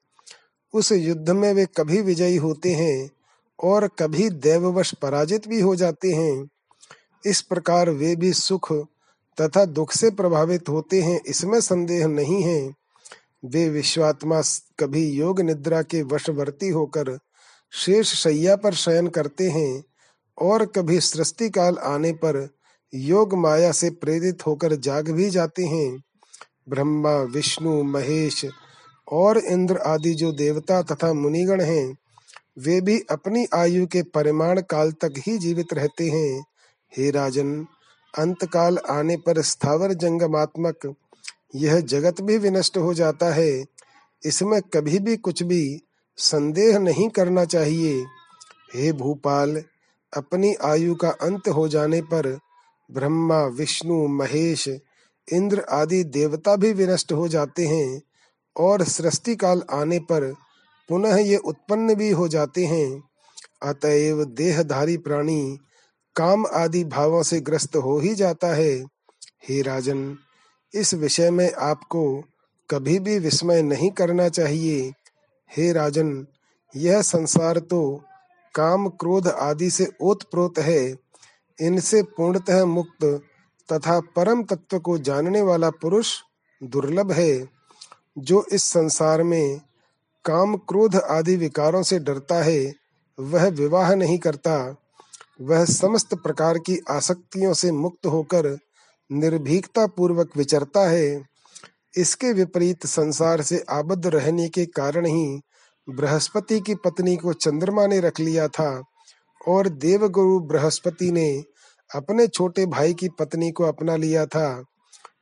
Speaker 1: उस युद्ध में वे कभी विजयी होते हैं और कभी देववश पराजित भी हो जाते हैं। इस प्रकार वे भी सुख तथा दुख से प्रभावित होते हैं, इसमें संदेह नहीं है। वे विश्वात्मा कभी योग निद्रा के वशवर्ती होकर शेष शैया पर शयन करते हैं और कभी सृष्टि काल आने पर योग माया से प्रेरित होकर जाग भी जाते हैं। ब्रह्मा, विष्णु, महेश और इंद्र आदि जो देवता तथा मुनिगण हैं, वे भी अपनी आयु के परिमाण काल तक ही जीवित रहते हैं। हे राजन अंत काल आने पर स्थावर जंगमात्मक यह जगत भी विनष्ट हो जाता है। इसमें कभी भी कुछ भी संदेह नहीं करना चाहिए। हे भूपाल, अपनी आयु का अंत हो जाने पर ब्रह्मा, विष्णु, महेश, इंद्र आदि देवता भी विनष्ट हो जाते हैं और सृष्टि काल आने पर पुनः ये उत्पन्न भी हो जाते हैं। अतएव देहधारी प्राणी काम आदि भावों से ग्रस्त हो ही जाता है। हे राजन इस विषय में आपको कभी भी विस्मय नहीं करना चाहिए। हे राजन, यह संसार तो काम क्रोध आदि से ओतप्रोत है। इनसे पूर्णतः मुक्त तथा परम तत्व को जानने वाला पुरुष दुर्लभ है, जो इस संसार में काम क्रोध आदि विकारों से डरता है, वह विवाह नहीं करता। वह समस्त प्रकार की आसक्तियों से मुक्त होकर निर्भीकता पूर्वक विचरता है। इसके विपरीत संसार से आबद्ध रहने के कारण ही बृहस्पति की पत्नी को चंद्रमा ने रख लिया था और देवगुरु बृहस्पति ने अपने छोटे भाई की पत्नी को अपना लिया था।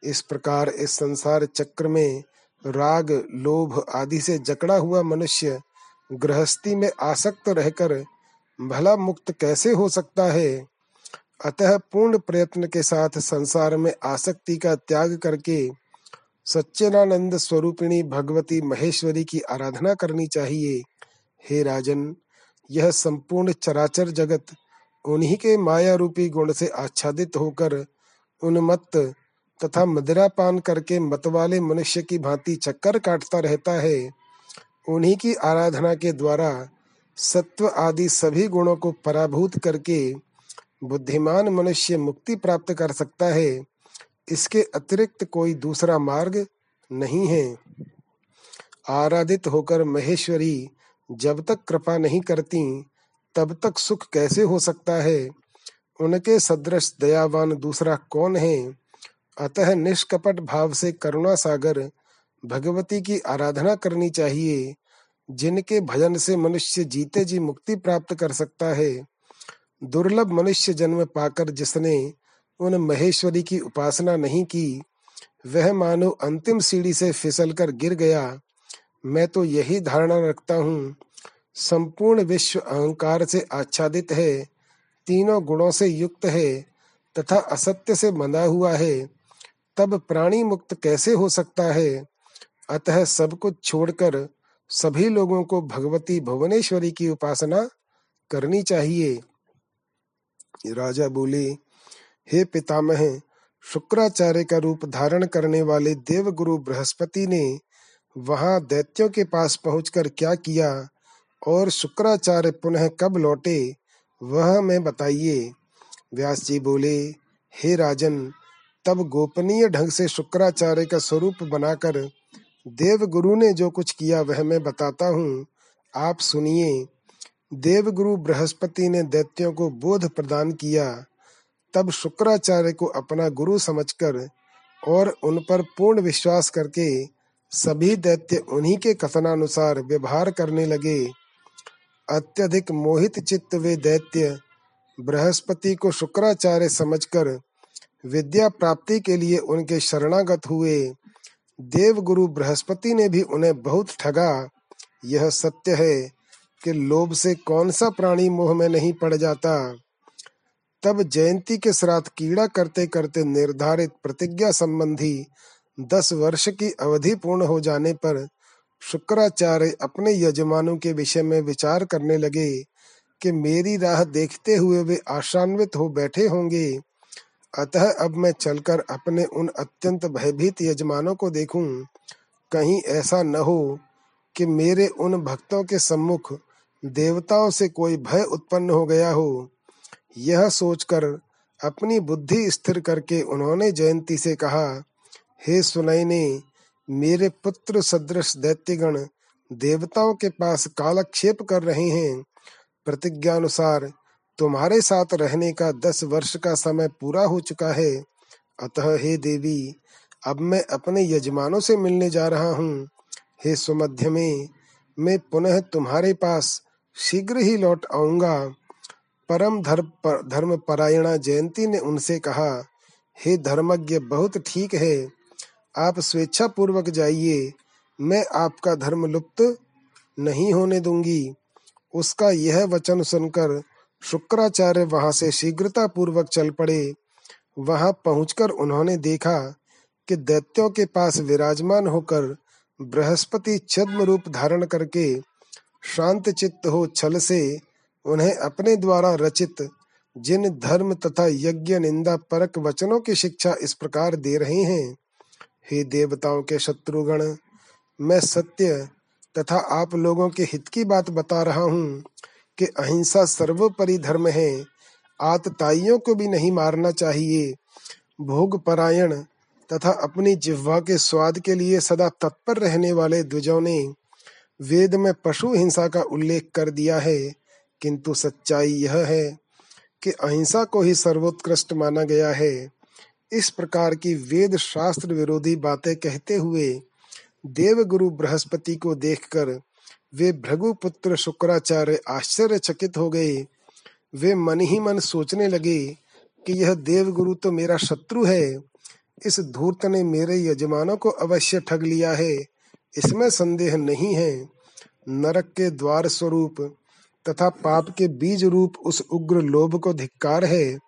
Speaker 1: इस प्रकार इस संसार चक्र में राग, लोभ आदि से जकड़ा हुआ मनुष्य गृहस्थी में आसक्त रहकर भला मुक्त कैसे हो सकता है? अतः पूर्ण प्रयत्न के साथ संसार में आसक्ति का त्याग करके सच्चिदानंद स्वरूपिणी भगवती महेश्वरी की आराधना करनी चाहिए। हे राजन, यह संपूर्ण चराचर जगत उन्हीं के माया रूपी गुण से आच्छादित होकर, उन्मत्त तथा मदिरा पान करके मत वाले मनुष्य की भांति चक्कर काटता रहता है। उन्हीं की आराधना के द्वारा सत्व आदि सभी गुणों को पराभूत करके बुद्धिमान मनुष्य मुक्ति प्राप्त कर सकता है, इसके अतिरिक्त कोई दूसरा मार्ग नहीं है। आराधित होकर महेश्वरी जब तक कृपा नहीं करती, तब तक सुख कैसे हो सकता है? उनके सदृश दयावान दूसरा कौन है? अतः निष्कपट भाव से करुणा सागर भगवती की आराधना करनी चाहिए, जिनके भजन से मनुष्य जीते जी मुक्ति प्राप्त कर सकता है। दुर्लभ मनुष्य जन्म पाकर जिसने उन महेश्वरी की उपासना नहीं की, वह मानो अंतिम सीढ़ी से फिसलकर गिर गया। मैं तो यही धारणा रखता हूँ, संपूर्ण विश्व अहंकार से आच्छादित है, तीनों गुणों से युक्त है, तथा असत्य से बंधा हुआ है। तब प्राणी मुक्त कैसे हो सकता है? अतः सब कुछ छोड़कर सभी लोगों को भगवती भुवनेश्वरी की उपासना करनी चाहिए। राजा बोले, हे पितामह, शुक्राचार्य का रूप धारण करने वाले देवगुरु बृहस्पति ने वहाँ दैत्यों के पास पहुंचकर क्या किया और शुक्राचार्य पुनः कब लौटे, वह मैं बताइए। व्यास जी बोले, हे राजन, तब गोपनीय ढंग से शुक्राचार्य का स्वरूप बनाकर देवगुरु ने जो कुछ किया वह मैं बताता हूँ। आप सुनिए। देवगुरु बृहस्पति ने दैत्यों को बोध प्रदान किया, तब शुक्राचार्य को अपना गुरु समझकर और उन पर पूर्ण विश्वास करके सभी दैत्य उन्हीं के कथनानुसार व्यवहार करने लगे। अत्यधिक मोहित चित्त वे दैत्य बृहस्पति को शुक्राचार्य समझकर विद्या प्राप्ति के लिए उनके शरणागत हुए। देव गुरु बृहस्पति ने भी उन्हें बहुत ठगा। यह सत्य है। कि लोभ से कौन सा प्राणी मोह में नहीं पड़ जाता? तब जयंती के श्राद्ध कीड़ा करते करते निर्धारित प्रतिज्ञा संबंधी दस वर्ष की अवधि पूर्ण हो जाने पर शुक्राचार्य अपने यजमानों के विषय में विचार करने लगे कि मेरी राह देखते हुए वे आशान्वित हो बैठे होंगे। अतः अब मैं चलकर अपने उन अत्यंत भयभीत यजमानों को देखूँ। कहीं ऐसा न हो कि मेरे उन भक्तों के सम्मुख देवताओं से कोई भय उत्पन्न हो गया हो, यह सोचकर अपनी बुद्धि स्थिर करके उन्होंने जयंती से कहा, हे सुनैने, मेरे पुत्र सदृश दैत्यगण देवताओं के पास कालक्षेप कर रहे हैं। प्रतिज्ञानुसार तुम्हारे साथ रहने का दस वर्ष का समय पूरा हो चुका है। अतः हे देवी, अब मैं अपने यजमानों से मिलने जा रहा हूँ। हे सुमध्य में, मैं पुनः तुम्हारे पास शीघ्र ही लौट आऊँगा। परम धर्म पर, धर्म परायणा जयंती ने उनसे कहा हे धर्मज्ञ बहुत ठीक है। आप स्वेच्छा पूर्वक जाइए। मैं आपका धर्म लुप्त नहीं होने दूँगी। उसका यह वचन सुनकर शुक्राचार्य वहाँ से शीघ्रता पूर्वक चल पड़े। वहाँ पहुंचकर उन्होंने देखा कि दैत्यों के पास विराजमान होकर बृहस्पति छद्म रूप धारण करके शांत चित्त हो छल से उन्हें अपने द्वारा रचित जिन धर्म तथा यज्ञ निंदा परक वचनों की शिक्षा इस प्रकार दे रहे हैं। हे देवताओं के शत्रुगण, मैं सत्य तथा आप लोगों के हित की बात बता रहा हूँ कि अहिंसा सर्वोपरि धर्म है। आतताइयों को भी नहीं मारना चाहिए। भोग परायण तथा अपनी जिह्वा के स्वाद के लिए सदा तत्पर रहने वाले द्विजों ने वेद में पशु हिंसा का उल्लेख कर दिया है, किंतु सच्चाई यह है कि अहिंसा को ही सर्वोत्कृष्ट माना गया है। इस प्रकार की वेद शास्त्र विरोधी बातें कहते हुए देव गुरु बृहस्पति को देखकर वे भृगुपुत्र शुक्राचार्य आश्चर्यचकित हो गए। वे मन ही मन सोचने लगे कि यह देव गुरु तो मेरा शत्रु है, इस धूर्त ने मेरे यजमानों को अवश्य ठग लिया है। इसमें संदेह नहीं है। नरक के द्वार स्वरूप तथा पाप के बीज रूप उस उग्र लोभ को धिक्कार है,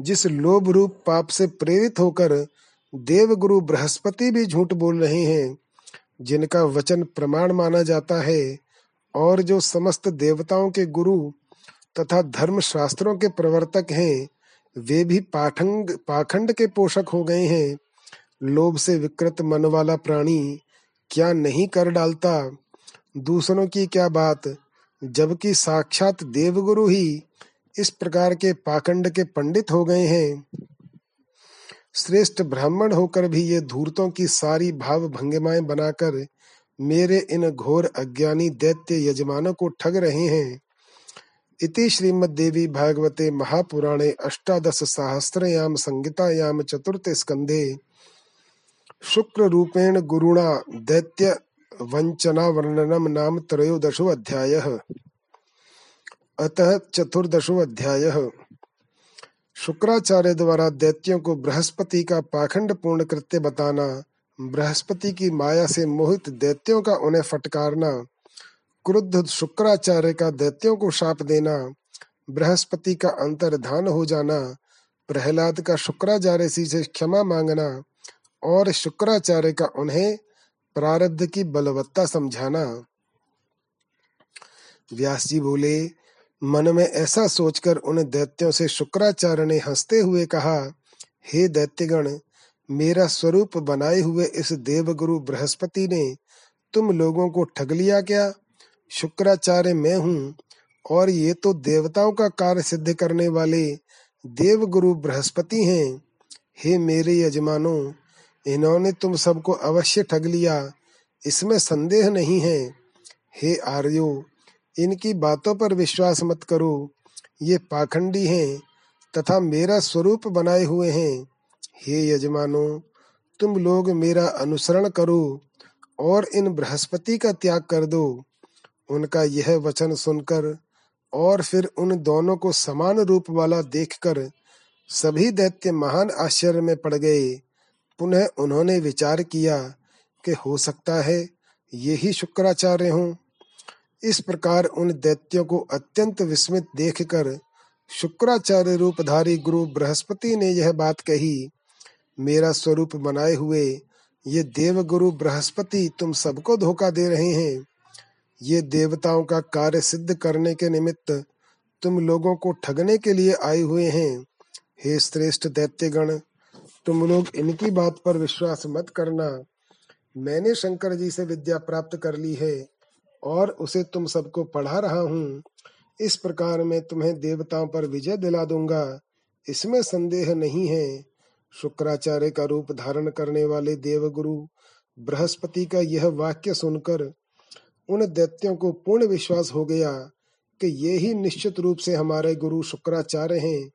Speaker 1: जिस लोभ रूप पाप से प्रेरित होकर देव गुरु बृहस्पति भी झूठ बोल रहे हैं, जिनका वचन प्रमाण माना जाता है, और जो समस्त देवताओं के गुरु तथा धर्म शास्त्रों के प्रवर्तक हैं, वे भी पाठंग, पाखंड के पोषक हो गए हैं। लोभ से विकृत मन वाला प्राणी क्या नहीं कर डालता? दूसरों की क्या बात? जबकि साक्षात देवगुरु ही इस प्रकार के पाखंड के पंडित हो गए हैं। श्रेष्ठ ब्राह्मण होकर भी ये धूर्तों की सारी भाव भंगिमाएँ बनाकर मेरे इन घोर अज्ञानी दैत्य यजमानों को ठग रहे हैं। इति श्रीमद्देवी भागवते महापुराणे अष्टादश सहस्रयाम संहितायाम चतुर्थ स्कंधे शुक्र रूपेण गुरुणा दैत्य वंचना वर्णनम नाम त्रयोदशो अध्यायः। अतः चतुर्दशो अध्यायः। शुक्राचार्य द्वारा दैत्यों को बृहस्पति का पाखंड पूर्ण कृत्य बताना, बृहस्पति की माया से मोहित दैत्यों का उन्हें फटकारना, क्रुद्ध शुक्राचार्य का दैत्यों को शाप देना, बृहस्पति का अंतर्धान हो जाना, प्रहलाद का शुक्राचार्य से क्षमा मांगना और शुक्राचार्य का उन्हें प्रारब्ध की बलवत्ता समझाना। व्यास जी बोले, मन में ऐसा सोचकर उन दैत्यों से शुक्राचार्य ने हँसते हुए कहा, हे दैत्यगण, मेरा स्वरूप बनाए हुए इस देवगुरु बृहस्पति ने तुम लोगों को ठग लिया क्या? शुक्राचार्य मैं हूँ, और ये तो देवताओं का कार्य सिद्ध करने वाले देव गुरु बृहस्पति हैं। हे मेरे यजमानों इन्होंने तुम सबको अवश्य ठग लिया। इसमें संदेह नहीं है। हे आर्यो, इनकी बातों पर विश्वास मत करो। ये पाखंडी हैं तथा मेरा स्वरूप बनाए हुए हैं। हे यजमानों, तुम लोग मेरा अनुसरण करो और इन बृहस्पति का त्याग कर दो। उनका यह वचन सुनकर और फिर उन दोनों को समान रूप वाला देखकर सभी दैत्य महान आश्चर्य में पड़ गए। पुनः उन्होंने विचार किया कि हो सकता है ये ही शुक्राचार्य हों। इस प्रकार उन दैत्यों को अत्यंत विस्मित देखकर शुक्राचार्य रूपधारी गुरु बृहस्पति ने यह बात कही, मेरा स्वरूप बनाए हुए ये देव गुरु बृहस्पति तुम सबको धोखा दे रहे हैं। ये देवताओं का कार्य सिद्ध करने के निमित्त तुम लोगों को ठगने के लिए आए हुए हैं। हे श्रेष्ठ दैत्यगण तुम लोग इनकी बात पर विश्वास मत करना। मैंने शंकर जी से विद्या प्राप्त कर ली है और उसे तुम सबको पढ़ा रहा हूँ। इस प्रकार मैं तुम्हें देवताओं पर विजय दिला दूँगा। इसमें संदेह नहीं है। शुक्राचार्य का रूप धारण करने वाले देवगुरु बृहस्पति का यह वाक्य सुनकर उन दैत्यों को पूर्ण विश्वास हो गया कि ये ही निश्चित रूप से हमारे गुरु शुक्राचार्य हैं।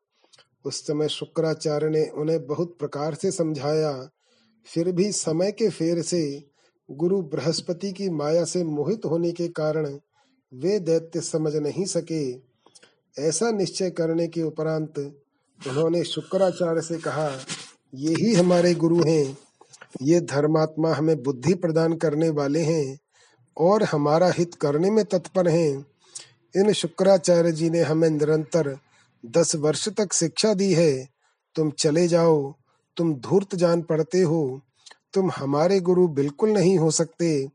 Speaker 1: उस समय शुक्राचार्य ने उन्हें बहुत प्रकार से समझाया। फिर भी समय के फेर से गुरु बृहस्पति की माया से मोहित होने के कारण वे दैत्य समझ नहीं सके। ऐसा निश्चय करने के उपरांत उन्होंने शुक्राचार्य से कहा, ये ही हमारे गुरु हैं। ये धर्मात्मा हमें बुद्धि प्रदान करने वाले हैं और हमारा हित करने में तत्पर हैं। इन शुक्राचार्य जी ने हमें निरंतर दस वर्ष तक शिक्षा दी है। तुम चले जाओ। तुम धूर्त जान पड़ते हो। तुम हमारे गुरु बिल्कुल नहीं हो सकते।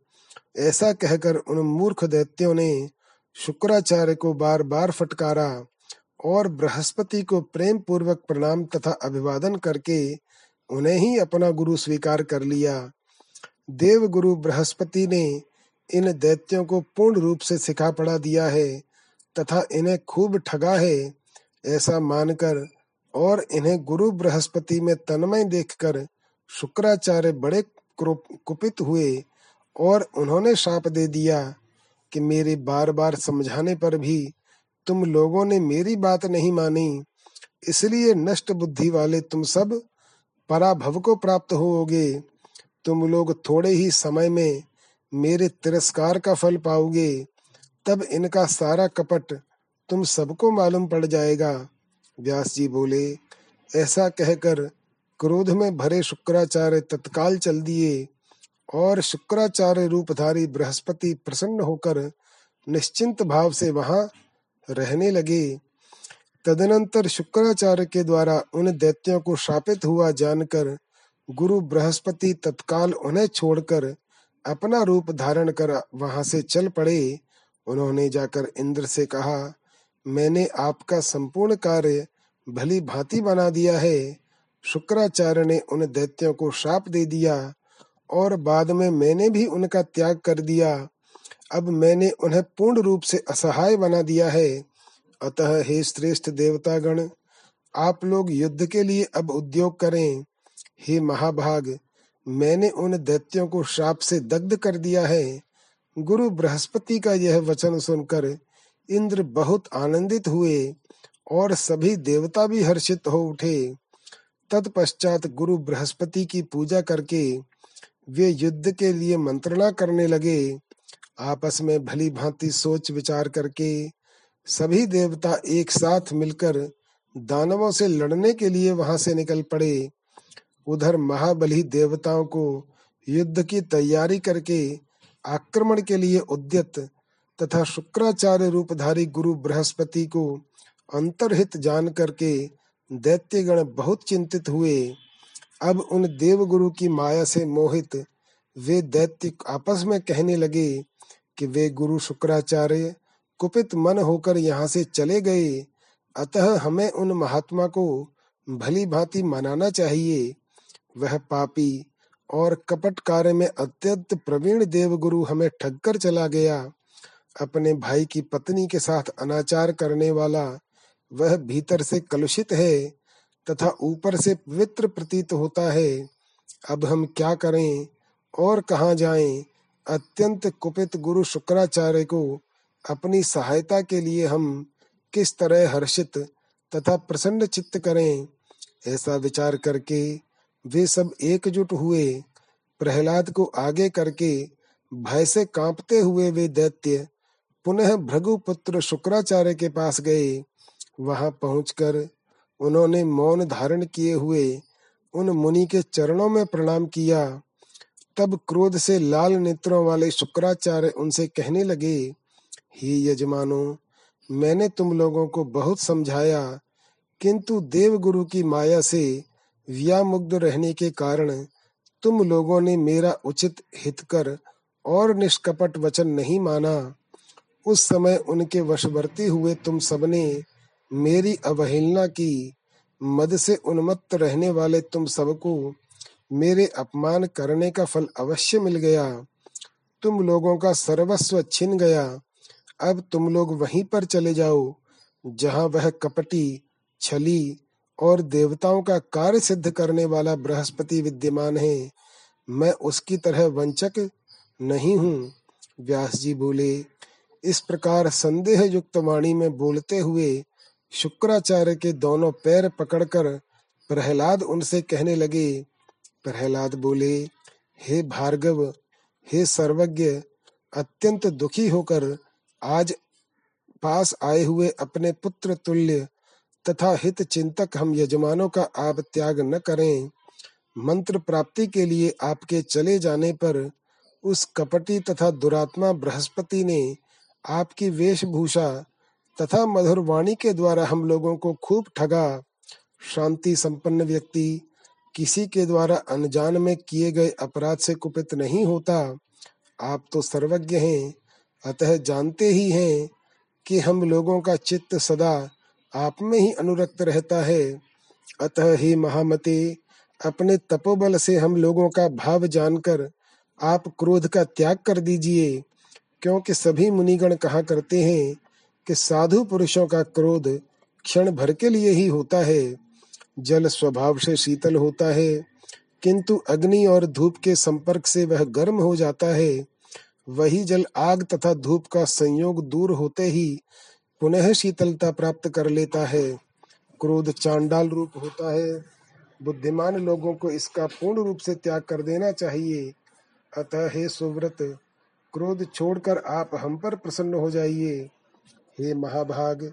Speaker 1: ऐसा कहकर उन मूर्ख दैत्यों ने शुक्राचार्य को बार बार फटकारा और बृहस्पति को प्रेम पूर्वक प्रणाम तथा अभिवादन करके उन्हें ही अपना गुरु स्वीकार कर लिया। देव गुरु बृहस्पति ने इन दैत्यों को पूर्ण रूप से सिखा पढ़ा दिया है तथा इन्हें खूब ठगा है। ऐसा मानकर और इन्हें गुरु बृहस्पति में तन्मय देखकर शुक्राचार्य बड़े कुपित हुए और उन्होंने शाप दे दिया कि मेरे बार बार समझाने पर भी तुम लोगों ने मेरी बात नहीं मानी। इसलिए नष्ट बुद्धि वाले तुम सब पराभव को प्राप्त होगे तुम लोग थोड़े ही समय में मेरे तिरस्कार का फल पाओगे। तब इनका सारा कपट तुम सबको मालूम पड़ जाएगा। व्यास जी बोले, ऐसा कहकर क्रोध में भरे शुक्राचार्य तत्काल चल दिए और शुक्राचार्य रूपधारी बृहस्पति प्रसन्न होकर निश्चिंत भाव से वहाँ रहने लगे। तदनंतर शुक्राचार्य के द्वारा उन दैत्यों को शापित हुआ जानकर गुरु बृहस्पति तत्काल उन्हें छोड़कर अपना रूप धारण कर वहाँ से चल पड़े। उन्होंने जाकर इंद्र से कहा मैंने आपका संपूर्ण कार्य भली भांति बना दिया है। शुक्राचार्य ने उन दैत्यों को श्राप दे दिया और बाद में मैंने भी उनका त्याग कर दिया। अब मैंने उन्हें पूर्ण रूप से असहाय बना दिया है। अतः हे श्रेष्ठ देवतागण, आप लोग युद्ध के लिए अब उद्योग करें। हे महाभाग, मैंने उन दैत्यों को श्राप से दग्ध कर दिया है। गुरु बृहस्पति का यह वचन सुनकर इंद्र बहुत आनंदित हुए और सभी देवता भी हर्षित हो उठे। तत्पश्चात गुरु बृहस्पति की पूजा करके वे युद्ध के लिए मंत्रणा करने लगे। आपस में भली भांति सोच विचार करके सभी देवता एक साथ मिलकर दानवों से लड़ने के लिए वहाँ से निकल पड़े। उधर महाबली देवताओं को युद्ध की तैयारी करके आक्रमण के लिए उद्यत तथा शुक्राचार्य रूपधारी गुरु बृहस्पति को अंतरहित जान करके दैत्यगण बहुत चिंतित हुए। अब उन देवगुरु की माया से मोहित वे दैत्य आपस में कहने लगे कि वे गुरु शुक्राचार्य, कुपित मन होकर यहाँ से चले गए। अतः हमें उन महात्मा को भली भांति मनाना चाहिए। वह पापी और कपट कार्य में अत्यंत प्रवीण देवगुरु हमें ठग कर चला गया। अपने भाई की पत्नी के साथ अनाचार करने वाला वह भीतर से कलुषित है तथा ऊपर से पवित्र प्रतीत होता है। अब हम क्या करें और कहा जाएँ? अत्यंत कुपित गुरु शुक्राचार्य को अपनी सहायता के लिए हम किस तरह हर्षित तथा प्रसन्न चित्त करें? ऐसा विचार करके वे सब एकजुट हुए। प्रहलाद को आगे करके भय से कांपते हुए वे दैत्य पुनः भृगु पुत्र शुक्राचार्य के पास गए। वहाँ पहुंचकर उन्होंने मौन धारण किए हुए उन मुनि के चरणों में प्रणाम किया। तब क्रोध से लाल नेत्रों वाले शुक्राचार्य उनसे कहने लगे, ही यजमानो, मैंने तुम लोगों को बहुत समझाया, किंतु देव गुरु की माया से व्यामुग्ध रहने के कारण तुम लोगों ने मेरा उचित हित कर और निष्कपट वचन नहीं माना। उस समय उनके वशवर्ती हुए तुम सबने मेरी अवहेलना की। मद से उन्मत्त रहने वाले तुम सबको मेरे अपमान करने का फल अवश्य मिल गया। तुम लोगों का सर्वस्व छिन गया। अब तुम लोग वहीं पर चले जाओ, जहाँ वह कपटी, छली और देवताओं का कार्य सिद्ध करने वाला बृहस्पति विद्यमान है। मैं उसकी तरह वंचक नहीं हूँ। व्यास जी बोले इस प्रकार संदेह युक्त वाणी में बोलते हुए शुक्राचार्य के दोनों पैर पकड़कर प्रहलाद उनसे कहने लगे, प्रहलाद बोले, हे भार्गव, हे सर्वज्ञ, अत्यंत दुखी होकर आज पास आए हुए अपने पुत्र तुल्य तथा हित चिंतक हम यजमानों का आप त्याग न करें। मंत्र प्राप्ति के लिए आपके चले जाने पर उस कपटी तथा दुरात्मा बृहस्पति ने आपकी वेशभूषा तथा मधुर वाणी के द्वारा हम लोगों को खूब ठगा, शांति संपन्न व्यक्ति, किसी के द्वारा अनजान में किए गए अपराध से कुपित नहीं होता। आप तो सर्वज्ञ हैं, अतः जानते ही हैं कि हम लोगों का चित्त सदा आप में ही अनुरक्त रहता है। अतः ही महामते, अपने तपोबल से हम लोगों का भाव जानकर आप क्रोध का त्याग कर दीजिए। क्योंकि सभी मुनिगण कहा करते हैं कि साधु पुरुषों का क्रोध क्षण भर के लिए ही होता है। जल स्वभाव से शीतल होता है, किंतु अग्नि और धूप के संपर्क से वह गर्म हो जाता है। वही जल आग तथा धूप का संयोग दूर होते ही पुनः शीतलता प्राप्त कर लेता है। क्रोध चांडाल रूप होता है। बुद्धिमान लोगों को इसका पूर्ण रूप से त्याग कर देना चाहिए। अतः हे सुव्रत क्रोध छोड़कर आप हम पर प्रसन्न हो जाइए। हे महाभाग,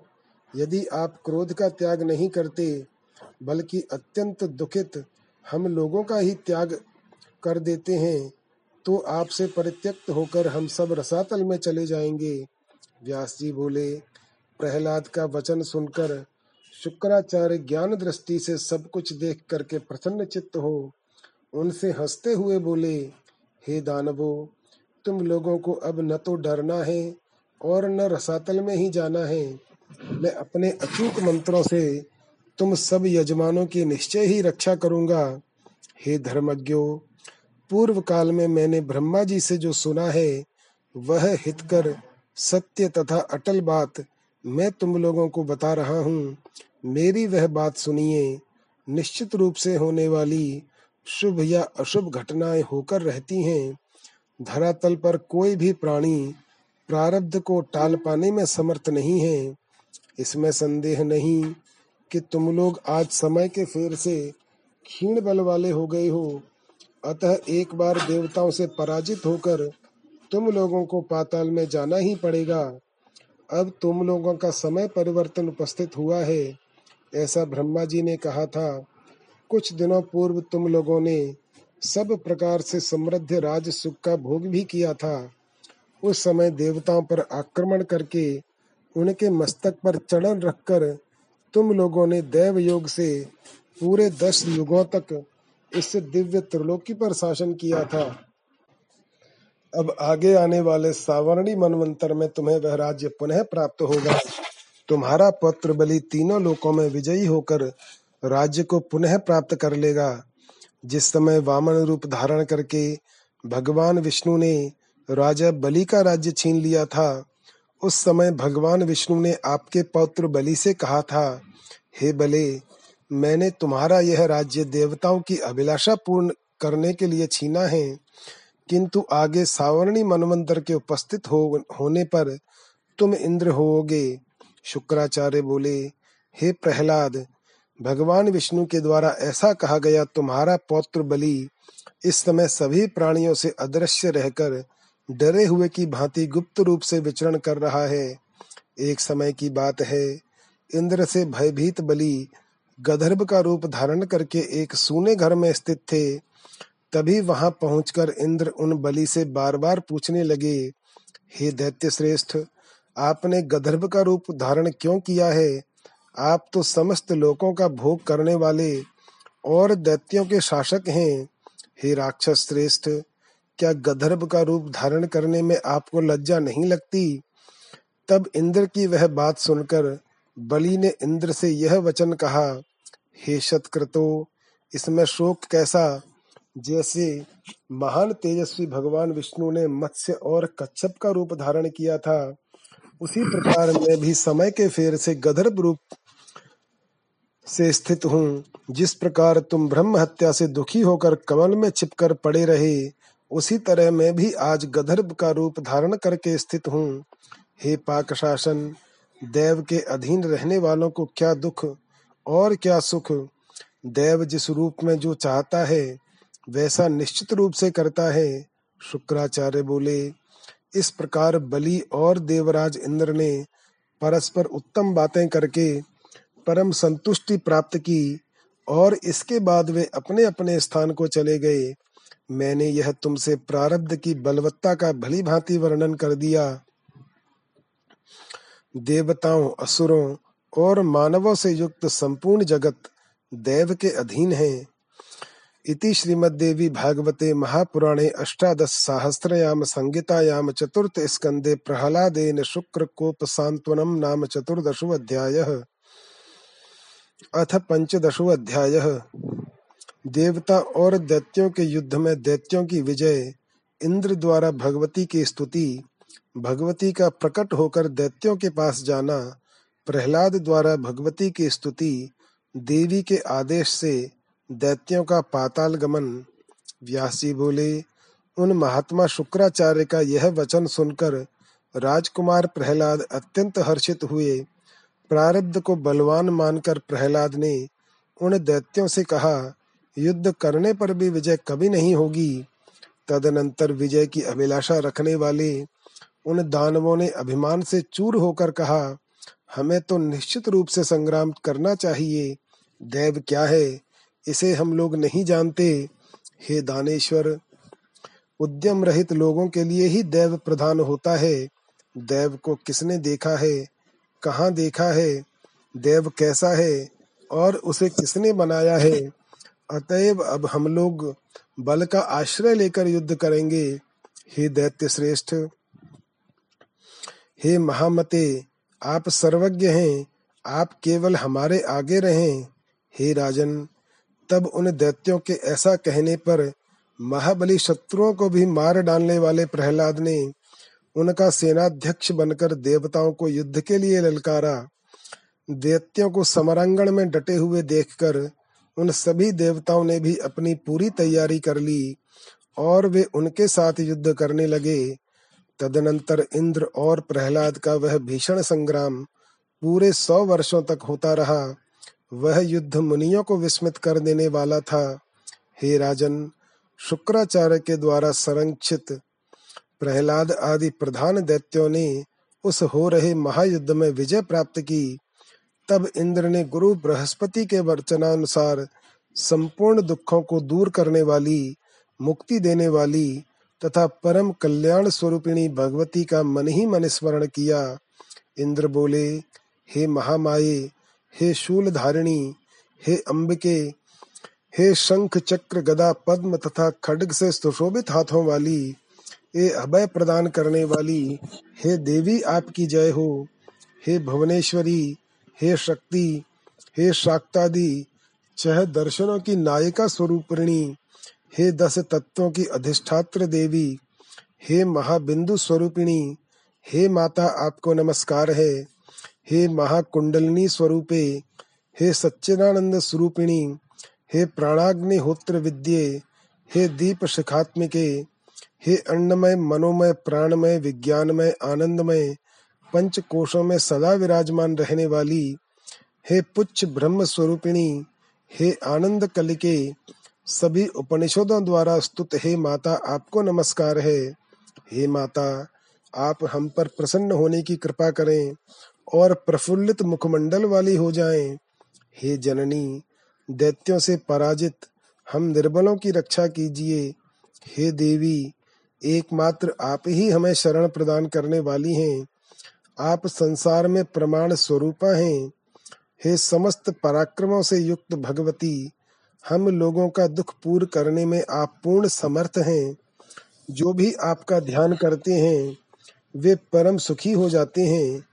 Speaker 1: यदि आप क्रोध का त्याग नहीं करते, बल्कि अत्यंत दुखित हम लोगों का ही त्याग कर देते हैं तो आपसे परित्यक्त होकर हम सब रसातल में चले जाएँगे। व्यास जी बोले, प्रहलाद का वचन सुनकर शुक्राचार्य ज्ञान दृष्टि से सब कुछ देख करके प्रसन्न चित्त हो। उनसे हँसते हुए बोले, हे दानवो तुम लोगों को अब न तो डरना है और न रसातल में ही जाना है। मैं अपने अचूक मंत्रों से तुम सब यजमानों की निश्चय ही रक्षा करूँगा। हे धर्मज्ञो, पूर्व काल में मैंने ब्रह्मा जी से जो सुना है, वह हितकर सत्य तथा अटल बात मैं तुम लोगों को बता रहा हूँ। मेरी वह बात सुनिए। निश्चित रूप से होने वाली शुभ या अशुभ घटनाएँ होकर रहती हैं। धरातल पर कोई भी प्राणी प्रारब्ध को टाल पाने में समर्थ नहीं है। इसमें संदेह नहीं कि तुम लोग आज समय के फेर से क्षीण बल वाले हो गए हो। अतः एक बार देवताओं से पराजित होकर तुम लोगों को पाताल में जाना ही पड़ेगा। अब तुम लोगों का समय परिवर्तन उपस्थित हुआ है। ऐसा ब्रह्मा जी ने कहा था, कुछ दिनों पूर्व तुम लोगों ने सब प्रकार से समृद्ध राज सुख का भोग भी किया था। उस समय देवताओं पर आक्रमण करके उनके मस्तक पर चढ़न रखकर तुम लोगों ने देव योग से पूरे दस युगों तक इस दिव्य त्रिलोकी पर शासन किया था। अब आगे आने वाले सावरणी मनवंतर में तुम्हें वह राज्य पुनः प्राप्त होगा। तुम्हारा पुत्र बलि तीनों लोकों में विजयी होकर राज्य को पुनः प्राप्त कर लेगा। जिस समय वामन रूप धारण करके भगवान विष्णु ने राजा बलि का राज्य छीन लिया था, उस समय भगवान विष्णु ने आपके पौत्र बलि से कहा था, हे बले, मैंने तुम्हारा यह राज्य देवताओं की अभिलाषा पूर्ण करने के लिए छीना है, किंतु आगे सावरणी मनवंतर के उपस्थित हो, होने पर तुम इंद्र होगे शुक्राचार्य बोले, हे प्रहलाद भगवान विष्णु के द्वारा ऐसा कहा गया, तुम्हारा पौत्र बलि इस समय सभी प्राणियों से अदृश्य रहकर डरे हुए की भांति गुप्त रूप से विचरण कर रहा है। एक समय की बात है, इंद्र से भयभीत बलि गधर्भ का रूप धारण करके एक सूने घर में स्थित थे। तभी वहाँ पहुंचकर इंद्र उन बलि से बार बार पूछने लगे, हे दैत्य श्रेष्ठ, आपने गधर्भ का रूप धारण क्यों किया है? आप तो समस्त लोकों का भोग करने वाले और दैत्यों के शासक हैं। हे राक्षस श्रेष्ठ, क्या गधर्भ का रूप धारण करने में आपको लज्जा नहीं लगती? तब इंद्र की वह बात सुनकर बलि ने इंद्र से यह वचन कहा, हे शतक्रतो, इसमें शोक कैसा? जैसे महान तेजस्वी भगवान विष्णु ने मत्स्य और कच्छप का रूप धारण किया था, उसी प्रकार मैं भी समय के फेर से गधर्भ रूप से स्थित हूँ। जिस प्रकार तुम ब्रह्म हत्या से दुखी होकर कमल में छिपकर पड़े रहे, उसी तरह मैं भी आज गधर्भ का रूप धारण करके स्थित हूँ। हे पाक शासन, देव के अधीन रहने वालों को क्या दुख और क्या सुख? देव जिस रूप में जो चाहता है, वैसा निश्चित रूप से करता है। शुक्राचार्य बोले, इस प्रकार बलि और देवराज इंद्र ने परस्पर उत्तम बातें करके परम संतुष्टि प्राप्त की और इसके बाद वे अपने अपने स्थान को चले गए। मैंने यह तुमसे प्रारब्ध की बलवत्ता का भली भांति वर्णन कर दिया। देवताओं, असुरों और मानवों से युक्त संपूर्ण जगत देव के अधीन है। इति श्रीमद्देवी भागवते महापुराणे अष्टादश सहस्रयाम संहितायाम चतुर्थ स्कंदे प्रहलादेन शुक्र कोप सांत्वनम नाम चतुर्दशो अध्यायः। अथ पंचदशो अध्याय। देवता और दैत्यों के युद्ध में दैत्यों की विजय, इंद्र द्वारा भगवती की स्तुति, भगवती का प्रकट होकर दैत्यों के पास जाना, प्रहलाद द्वारा भगवती की स्तुति, देवी के आदेश से दैत्यों का पाताल गमन। व्यासी बोले, उन महात्मा शुक्राचार्य का यह वचन सुनकर राजकुमार प्रहलाद अत्यंत हर्षित हुए। प्रारब्ध को बलवान मानकर प्रहलाद ने उन दैत्यों से कहा, युद्ध करने पर भी विजय कभी नहीं होगी। तदनंतर विजय की अभिलाषा रखने वाले उन दानवों ने अभिमान से चूर होकर कहा, हमें तो निश्चित रूप से संग्राम करना चाहिए। देव क्या है, इसे हम लोग नहीं जानते। हे दानेश्वर, उद्यम रहित लोगों के लिए ही देव प्रधान होता है। देव को किसने देखा है? कहाँ देखा है? देव कैसा है? और उसे किसने बनाया है? अतएव अब हम लोग बल का आश्रय लेकर युद्ध करेंगे। हे दैत्य श्रेष्ठ! हे महामते, आप सर्वज्ञ हैं। आप केवल हमारे आगे रहें। हे राजन, तब उन दैत्यों के ऐसा कहने पर महाबली शत्रुओं को भी मार डालने वाले प्रहलाद ने उनका सेनाध्यक्ष बनकर देवताओं को युद्ध के लिए ललकारा। दैत्यों को समरांगण में डटे हुए देखकर उन सभी देवताओं ने भी अपनी पूरी तैयारी कर ली और वे उनके साथ युद्ध करने लगे। तदनंतर इंद्र और प्रहलाद का वह भीषण संग्राम पूरे सौ वर्षों तक होता रहा। वह युद्ध मुनियों को विस्मित कर देने वाला था। हे राजन, शुक्राचार्य के द्वारा संरक्षित प्रहलाद आदि प्रधान दैत्यों ने उस हो रहे महायुद्ध में विजय प्राप्त की। तब इंद्र ने गुरु बृहस्पति के वचनानुसार संपूर्ण दुखों को दूर करने वाली, मुक्ति देने वाली तथा परम कल्याण स्वरूपिणी भगवती का मन ही मन स्मरण किया। इंद्र बोले, हे महामाये, हे शूल धारिणी हे अम्बिके हे शंख चक्र गदा पद्म तथा खड्ग से सुशोभित हाथों वाली हे अभय प्रदान करने वाली, हे देवी आपकी जय हो, हे भुवनेश्वरी, हे शक्ति, हे शाक्तादि छह दर्शनों की नायिका स्वरूपिणी, हे दस तत्वों की अधिष्ठात्र देवी, हे महाबिंदु स्वरूपिणी, हे माता आपको नमस्कार है, हे महाकुंडलिनी स्वरूपे, हे सच्चिदानंद स्वरूपिणी, हे प्राणाग्निहोत्र विद्ये, हे दीप शिखात्मिके हे अन्नमय, मनोमय, प्राणमय, विज्ञानमय, आनंदमय पंच कोशों में सदा विराजमान रहने वाली हे पुच्छ ब्रह्म स्वरूपिणी हे आनंद कलिके, सभी उपनिषदों द्वारा स्तुत हे माता, आपको नमस्कार है हे माता, आप हम पर प्रसन्न होने की कृपा करें और प्रफुल्लित मुखमंडल वाली हो जाएँ। हे जननी, दैत्यों से पराजित, हम निर्बलों की रक्षा कीजिए हे देवी एकमात्र आप ही हमें शरण प्रदान करने वाली हैं। आप संसार में प्रमाण स्वरूपा हैं। हे समस्त पराक्रमों से युक्त भगवती, हम लोगों का दुख पूर्ण करने में आप पूर्ण समर्थ हैं। जो भी आपका ध्यान करते हैं, वे परम सुखी हो जाते हैं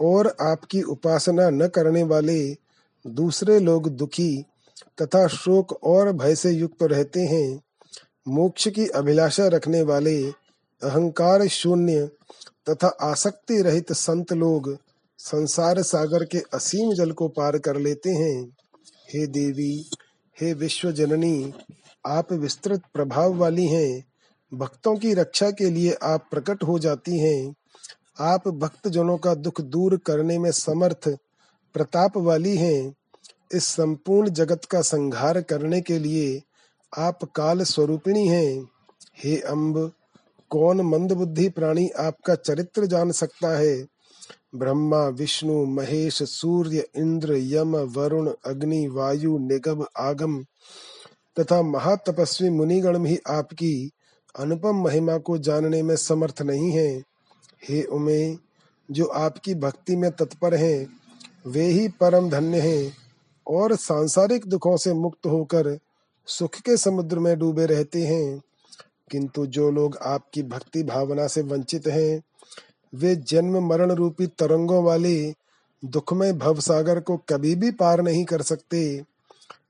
Speaker 1: और आपकी उपासना न करने वाले दूसरे लोग दुखी तथा शोक और भय से युक्त रहते हैं। मोक्ष की अभिलाषा रखने वाले अहंकार शून्य तथा आसक्ति रहित संत लोग संसार सागर के असीम जल को पार कर लेते हैं। हे देवी, हे विश्व जननी आप विस्तृत प्रभाव वाली हैं। भक्तों की रक्षा के लिए आप प्रकट हो जाती हैं। आप भक्त जनों का दुख दूर करने में समर्थ, प्रताप वाली हैं। इस संपूर्ण जगत का संहार करने के लिए आप काल स्वरूपिणी हैं। हे अम्ब कौन मंद बुद्धि प्राणी आपका चरित्र जान सकता है? ब्रह्मा, विष्णु, महेश, सूर्य, इंद्र, यम, वरुण, अग्नि, वायु, निगम, आगम तथा महातपस्वी मुनिगण भी आपकी अनुपम महिमा को जानने में समर्थ नहीं है। हे उमे, जो आपकी भक्ति में तत्पर हैं, वे ही परम धन्य हैं और सांसारिक दुखों से मुक्त होकर सुख के समुद्र में डूबे रहते हैं। किंतु जो लोग आपकी भक्ति भावना से वंचित हैं, वे जन्म मरण रूपी तरंगों वाले दुखमय भव सागर को कभी भी पार नहीं कर सकते,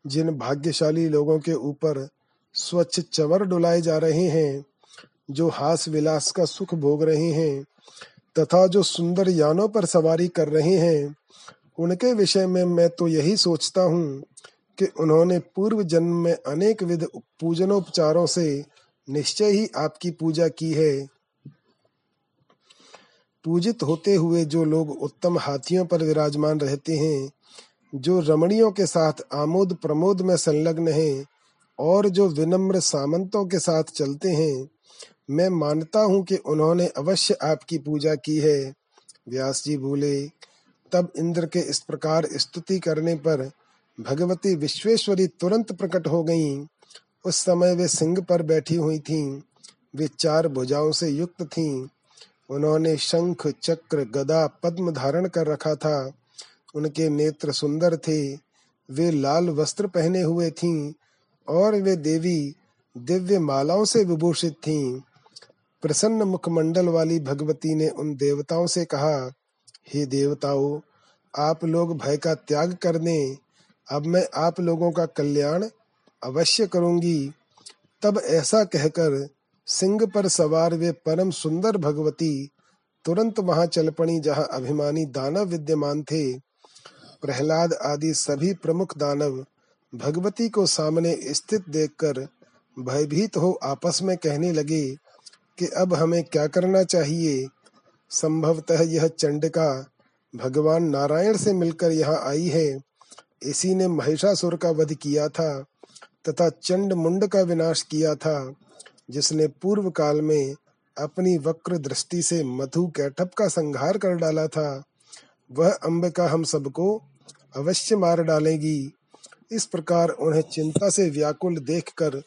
Speaker 1: जिन भाग्यशाली लोगों के ऊपर स्वच्छ चवर डुलाए जा रहे हैं, जो हास विलास का सुख भोग रहे हैं, तथा जो सुंदर यानों पर सवारी कर रहे हैं। उनके विषय में मैं तो यही सोचता हूँ कि उन्होंने पूर्व जन्म में अनेक विध पूजनोपचारों से निश्चय ही आपकी पूजा की है। पूजित होते हुए जो लोग उत्तम हाथियों पर विराजमान रहते हैं, जो रमणियों के साथ आमोद प्रमोद में संलग्न हैं, और जो विनम्र सामंतों के साथ चलते हैं, मैं मानता हूँ कि उन्होंने अवश्य आपकी पूजा की है। व्यास जी बोले, तब इंद्र के इस प्रकार स्तुति करने पर भगवती विश्वेश्वरी तुरंत प्रकट हो गईं। उस समय वे सिंह पर बैठी हुई थीं। वे चार भुजाओं से युक्त थीं। उन्होंने शंख, चक्र, गदा, पद्म धारण कर रखा था उनके नेत्र सुंदर थे वे लाल वस्त्र पहने हुए थीं और वे देवी दिव्य मालाओं से विभूषित थीं प्रसन्न मुखमंडल वाली भगवती ने उन देवताओं से कहा, हे देवताओं, आप लोग भय का त्याग कर दें अब मैं आप लोगों का कल्याण अवश्य करूँगी। तब ऐसा कहकर सिंह पर सवार वे परम सुंदर भगवती, तुरंत वहाँ चल पड़ी जहाँ अभिमानी दानव विद्यमान थे। प्रहलाद आदि सभी प्रमुख दानव भगवती को सामने स्थित देखकर भयभीत हो आपस में कहने लगे कि अब हमें क्या करना चाहिए? संभवतः यह चंडिका भगवान नारायण से मिलकर यहाँ आई है। इसी ने महिषासुर का वध किया था तथा चंड मुंड का विनाश किया था, जिसने पूर्व काल में अपनी वक्र दृष्टि से मधु कैठप का संहार कर डाला था। वह अंबिका हम सबको अवश्य मार डालेगी। इस प्रकार उन्हें चिंता से व्याकुल देखकर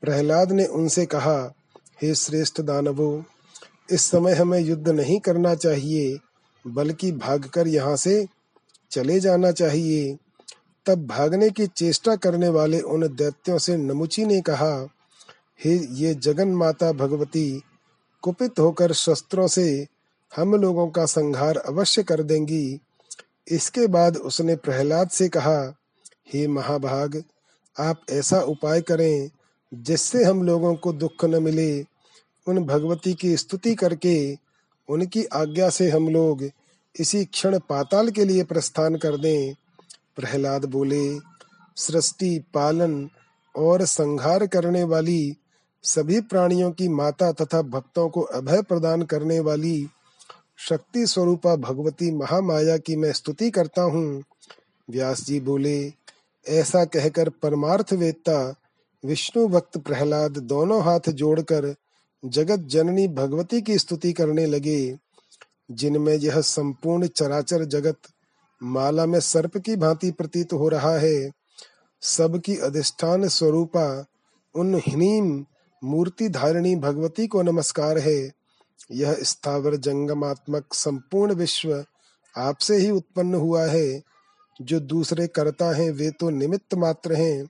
Speaker 1: प्रहलाद ने उनसे कहा, हे श्रेष्ठ दानवो, इस समय हमें युद्ध नहीं करना चाहिए, बल्कि भागकर यहाँ से चले जाना चाहिए। तब भागने की चेष्टा करने वाले उन दैत्यों से नमुची ने कहा, हे ये जगन माता भगवती, कुपित होकर शस्त्रों से हम लोगों का संहार अवश्य कर देंगी। इसके बाद उसने प्रहलाद से कहा, हे महाभाग, आप ऐसा उपाय करें जिससे हम लोगों को दुख न मिले। उन भगवती की स्तुति करके उनकी आज्ञा से हम लोग इसी क्षण पाताल के लिए प्रस्थान कर दें। प्रहलाद बोले, सृष्टि, पालन और संहार करने वाली सभी प्राणियों की माता तथा भक्तों को अभय प्रदान करने वाली शक्ति स्वरूपा भगवती महामाया की मैं स्तुति करता हूँ। व्यास जी बोले, ऐसा कहकर परमार्थ वेत्ता विष्णु भक्त प्रहलाद दोनों हाथ जोड़कर जगत जननी भगवती की स्तुति करने लगे, जिनमें यह संपूर्ण चराचर जगत माला में सर्प की भांति प्रतीत हो रहा है। सबकी अधिष्ठान स्वरूपा, उन हिनीम मूर्ति धारिणी भगवती को नमस्कार है। यह स्थावर जंगमात्मक संपूर्ण विश्व आपसे ही उत्पन्न हुआ है। जो दूसरे करता हैं, वे तो निमित्त मात्र हैं,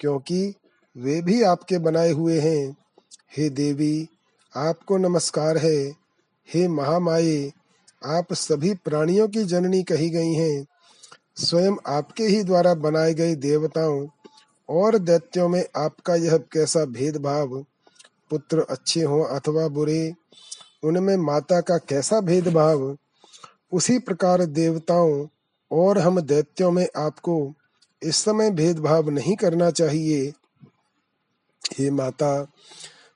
Speaker 1: क्योंकि वे भी आपके बनाए हुए हैं। हे देवी, आपको नमस्कार है। हे महामाये आप सभी प्राणियों की जननी कही गई हैं। स्वयं आपके ही द्वारा बनाए गए देवताओं और दैत्यों में आपका यह कैसा भेदभाव? पुत्र अच्छे हों अथवा बुरे, उनमें माता का कैसा भेदभाव? उसी प्रकार देवताओं और हम दैत्यों में आपको इस समय भेदभाव नहीं करना चाहिए। हे माता,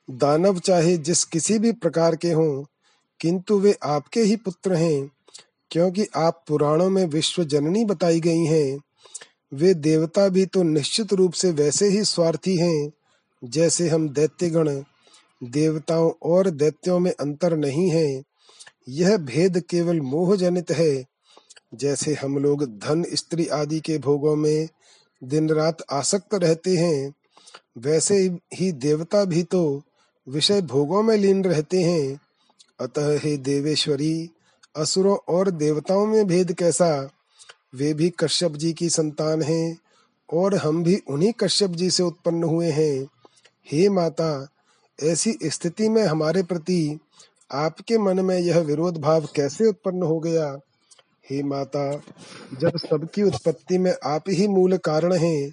Speaker 1: दानव चाहे जिस किसी भी प्रकार के हों किंतु वे आपके ही पुत्र हैं, क्योंकि आप पुराणों में विश्व जननी बताई गई हैं। वे देवता भी तो निश्चित रूप से वैसे ही स्वार्थी हैं, जैसे हम दैत्यगण। देवताओं और दैत्यों में अंतर नहीं है। यह भेद केवल मोह जनित है। जैसे हम लोग धन, स्त्री आदि के भोगों में दिन रात आसक्त रहते हैं, वैसे ही देवता भी तो विषय भोगों में लीन रहते हैं। अतः हे देवेश्वरी, असुरों और देवताओं में भेद कैसा? वे भी कश्यप जी की संतान हैं और हम भी उन्हीं कश्यप जी से उत्पन्न हुए हैं। हे माता, ऐसी स्थिति में हमारे प्रति आपके मन में यह विरोध भाव कैसे उत्पन्न हो गया? हे माता, जब सबकी उत्पत्ति में आप ही मूल कारण हैं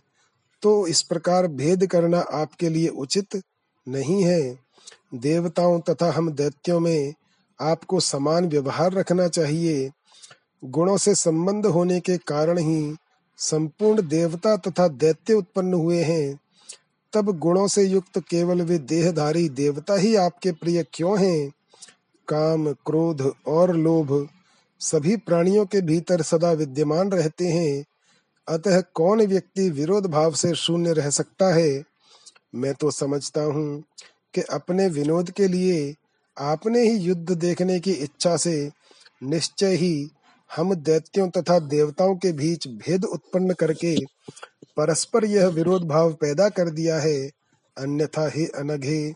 Speaker 1: तो इस प्रकार भेद करना आपके लिए उचित नहीं है। देवताओं तथा हम दैत्यों में आपको समान व्यवहार रखना चाहिए। गुणों से संबंध होने के कारण ही संपूर्ण देवता तथा दैत्य उत्पन्न हुए हैं। तब गुणों से युक्त केवल वे देहधारी देवता ही आपके प्रिय क्यों हैं? काम, क्रोध और लोभ सभी प्राणियों के भीतर सदा विद्यमान रहते हैं। अतः कौन व्यक्ति विरोध भाव से शून्य रह सकता है? मैं तो समझता हूँ कि अपने विनोद के लिए आपने ही युद्ध देखने की इच्छा से निश्चय ही हम दैत्यों तथा देवताओं के बीच भेद उत्पन्न करके परस्पर यह विरोध भाव पैदा कर दिया है, अन्यथा हे अनघे,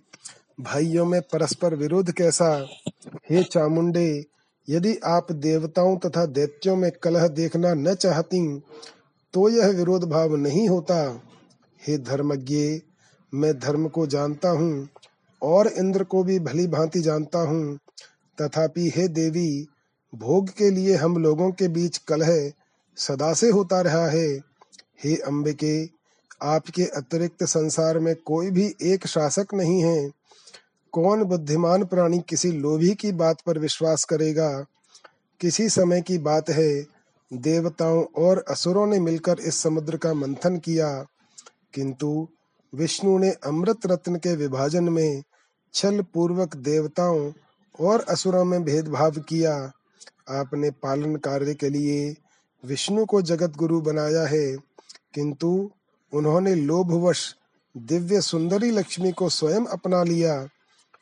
Speaker 1: भाइयों में परस्पर विरोध कैसा? हे चामुंडे, यदि आप देवताओं तथा दैत्यों में कलह देखना न चाहती तो यह विरोध भाव नहीं होता। हे धर्मज्ञ, मैं धर्म को जानता हूँ और इंद्र को भी भली भांति जानता हूँ। तथापि हे देवी, भोग के लिए हम लोगों के बीच कलह सदा से होता रहा है। हे अंबिके, आपके अतिरिक्त संसार में कोई भी एक शासक नहीं है। कौन बुद्धिमान प्राणी किसी लोभी की बात पर विश्वास करेगा? किसी समय की बात है, देवताओं और असुरों ने मिलकर इस समुद्र का मंथन किया। किंतु विष्णु ने अमृत रत्न के विभाजन में छल पूर्वक देवताओं और असुरों में भेदभाव किया। आपने पालन कार्य के लिए विष्णु को जगत गुरु बनाया है, किंतु उन्होंने लोभवश दिव्य सुंदरी लक्ष्मी को स्वयं अपना लिया।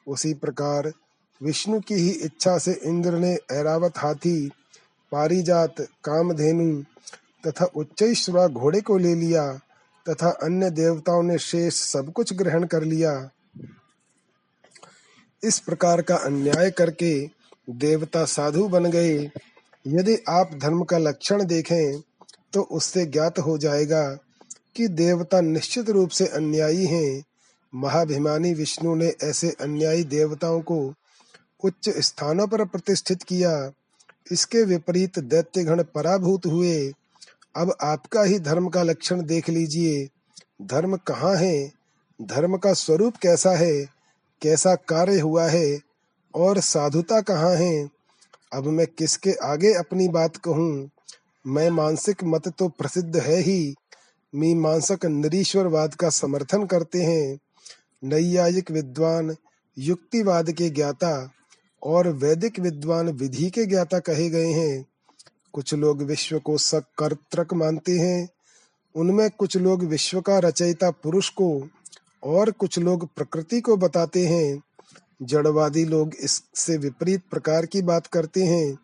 Speaker 1: उसी प्रकार विष्णु की ही इच्छा से इंद्र ने ऐरावत हाथी, पारिजात, कामधेनु तथा उच्च घोड़े को ले लिया तथा अन्य देवताओं ने शेष सब कुछ ग्रहण कर लिया। इस प्रकार का अन्याय करके देवता साधु बन गए। यदि आप धर्म का लक्षण देखें तो उससे ज्ञात हो जाएगा कि देवता निश्चित रूप से अन्यायी हैं। महाभिमानी विष्णु ने ऐसे अन्यायी देवताओं को उच्च स्थानों पर प्रतिष्ठित किया। इसके विपरीत दैत्यगण पराभूत हुए। अब आपका ही धर्म का लक्षण देख लीजिए। धर्म कहाँ है? धर्म का स्वरूप कैसा है? कैसा कार्य हुआ है और साधुता कहाँ है? अब मैं किसके आगे अपनी बात कहूँ? मैं मानसिक मत तो प्रसिद्ध है ही। मी मीमांसक निरीश्वरवाद का समर्थन करते हैं। नैयायिक विद्वान, युक्तिवाद के ज्ञाता और वैदिक विद्वान विधि के ज्ञाता कहे गए हैं। कुछ लोग विश्व को सकर्तक मानते हैं। उनमें कुछ लोग विश्व का रचयिता पुरुष को और कुछ लोग प्रकृति को बताते हैं। जड़वादी लोग इससे विपरीत प्रकार की बात करते हैं।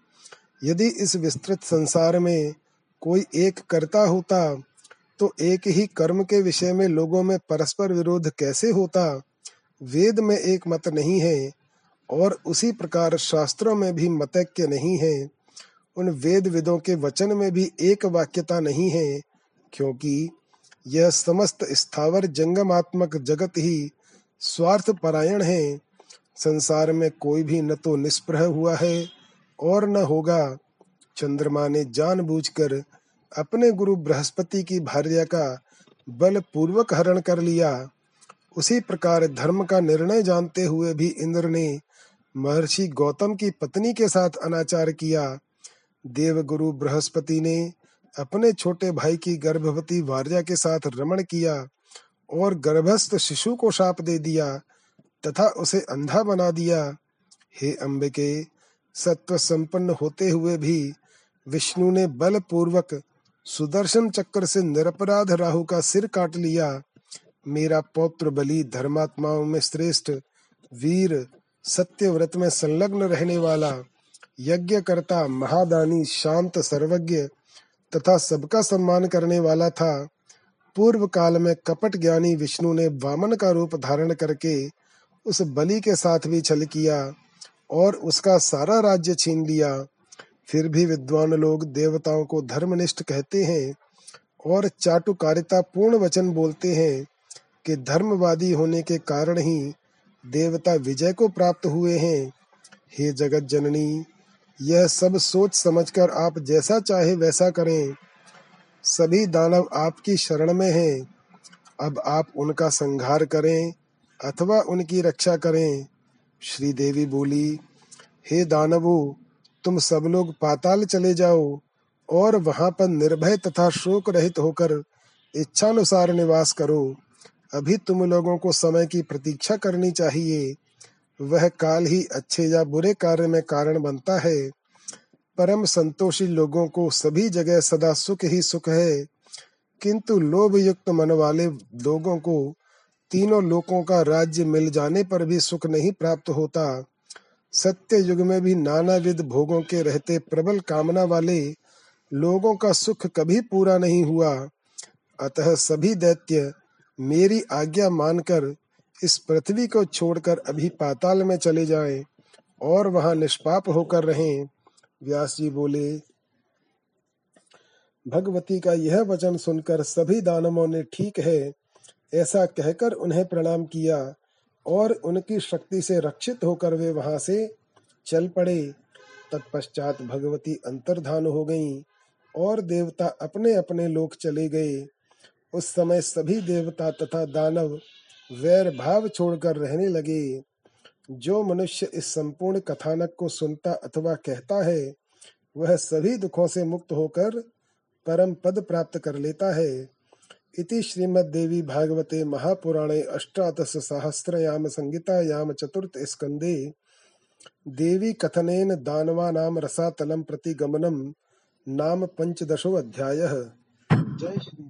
Speaker 1: यदि इस विस्तृत संसार में कोई एक कर्ता होता तो एक ही कर्म के विषय में लोगों में परस्पर विरोध कैसे होता? वेद में एक मत नहीं है, और उसी प्रकार शास्त्रों में भी मतैक्य नहीं है। उन वेद विदों के वचन में भी एक वाक्यता नहीं है, क्योंकि यह समस्त स्थावर जंगमात्मक जगत ही स्वार्थ परायण है। संसार में कोई भी न तो निष्प्रह हुआ है और न होगा। चंद्रमा ने जानबूझकर अपने गुरु बृहस्पति की भार्या का बल पूर्वक हरण कर लिया। उसी प्रकार धर्म का निर्णय जानते हुए भी इंद्र ने महर्षि गौतम की पत्नी के साथ अनाचार किया। देवगुरु बृहस्पति ने अपने छोटे भाई की गर्भवती भार्या के साथ रमण किया और गर्भस्थ शिशु को शाप दे दिया तथा उसे अंधा बना दिया। हे अंबिके सत्व संपन्न होते हुए भी विष्णु ने बल पूर्वक सुदर्शन चक्र से निरपराध राहु का सिर काट लिया। मेरा पौत्र बलि धर्मात्माओं में श्रेष्ठ, वीर सत्य व्रत में संलग्न रहने वाला यज्ञ करता महादानी, शांत सर्वज्ञ तथा सबका सम्मान करने वाला था। पूर्व काल में कपट ज्ञानी विष्णु ने वामन का रूप धारण करके उस बलि के साथ भी छल किया और उसका सारा राज्य छीन लिया। फिर भी विद्वान लोग देवताओं को धर्मनिष्ठ कहते हैं और चाटुकारिता पूर्ण वचन बोलते हैं कि धर्मवादी होने के कारण ही देवता विजय को प्राप्त हुए हैं। हे जगत जननी यह सब सोच समझकर आप जैसा चाहे वैसा करें। सभी दानव आपकी शरण में हैं। अब आप उनका संहार करें अथवा उनकी रक्षा करें। श्री देवी बोली, हे दानवो, तुम सब लोग पाताल चले जाओ और वहाँ पर निर्भय तथा शोक रहित होकर इच्छानुसार निवास करो। अभी तुम लोगों को समय की प्रतीक्षा करनी चाहिए। वह काल ही अच्छे या बुरे कार्य में कारण बनता है। परम संतोषी लोगों को सभी जगह सदा सुख ही सुख है। किंतु लोभ युक्त मन वाले लोगों को तीनों लोकों का राज्य मिल जाने पर भी सुख नहीं प्राप्त होता। सत्य युग में भी नाना विध भोगों के रहते प्रबल कामना वाले लोगों का सुख कभी पूरा नहीं हुआ। अतः सभी दैत्य मेरी आज्ञा मानकर इस पृथ्वी को छोड़कर अभी पाताल में चले जाएँ और वहाँ निष्पाप होकर रहें। व्यास जी बोले, भगवती का यह वचन सुनकर सभी दानवों ने ठीक है। ऐसा कहकर उन्हें प्रणाम किया और उनकी शक्ति से रक्षित होकर वे वहाँ से चल पड़े। तत्पश्चात भगवती अंतर्धान हो गईं और देवता अपने अपने लोक चले गए। उस समय सभी देवता तथा दानव वैर भाव छोड़कर रहने लगे। जो मनुष्य इस संपूर्ण कथानक को सुनता अथवा कहता है, वह सभी दुखों से मुक्त होकर परम पद प्राप्त कर लेता है। इति श्रीमद्देवी भागवते महापुराणे अष्टादश सहस्रयाम संहितायाम चतुर्थ स्कंदे देवी कथनेन दानवानां रसातलं प्रति गमनं नाम पंचदशो अध्यायः जय श्री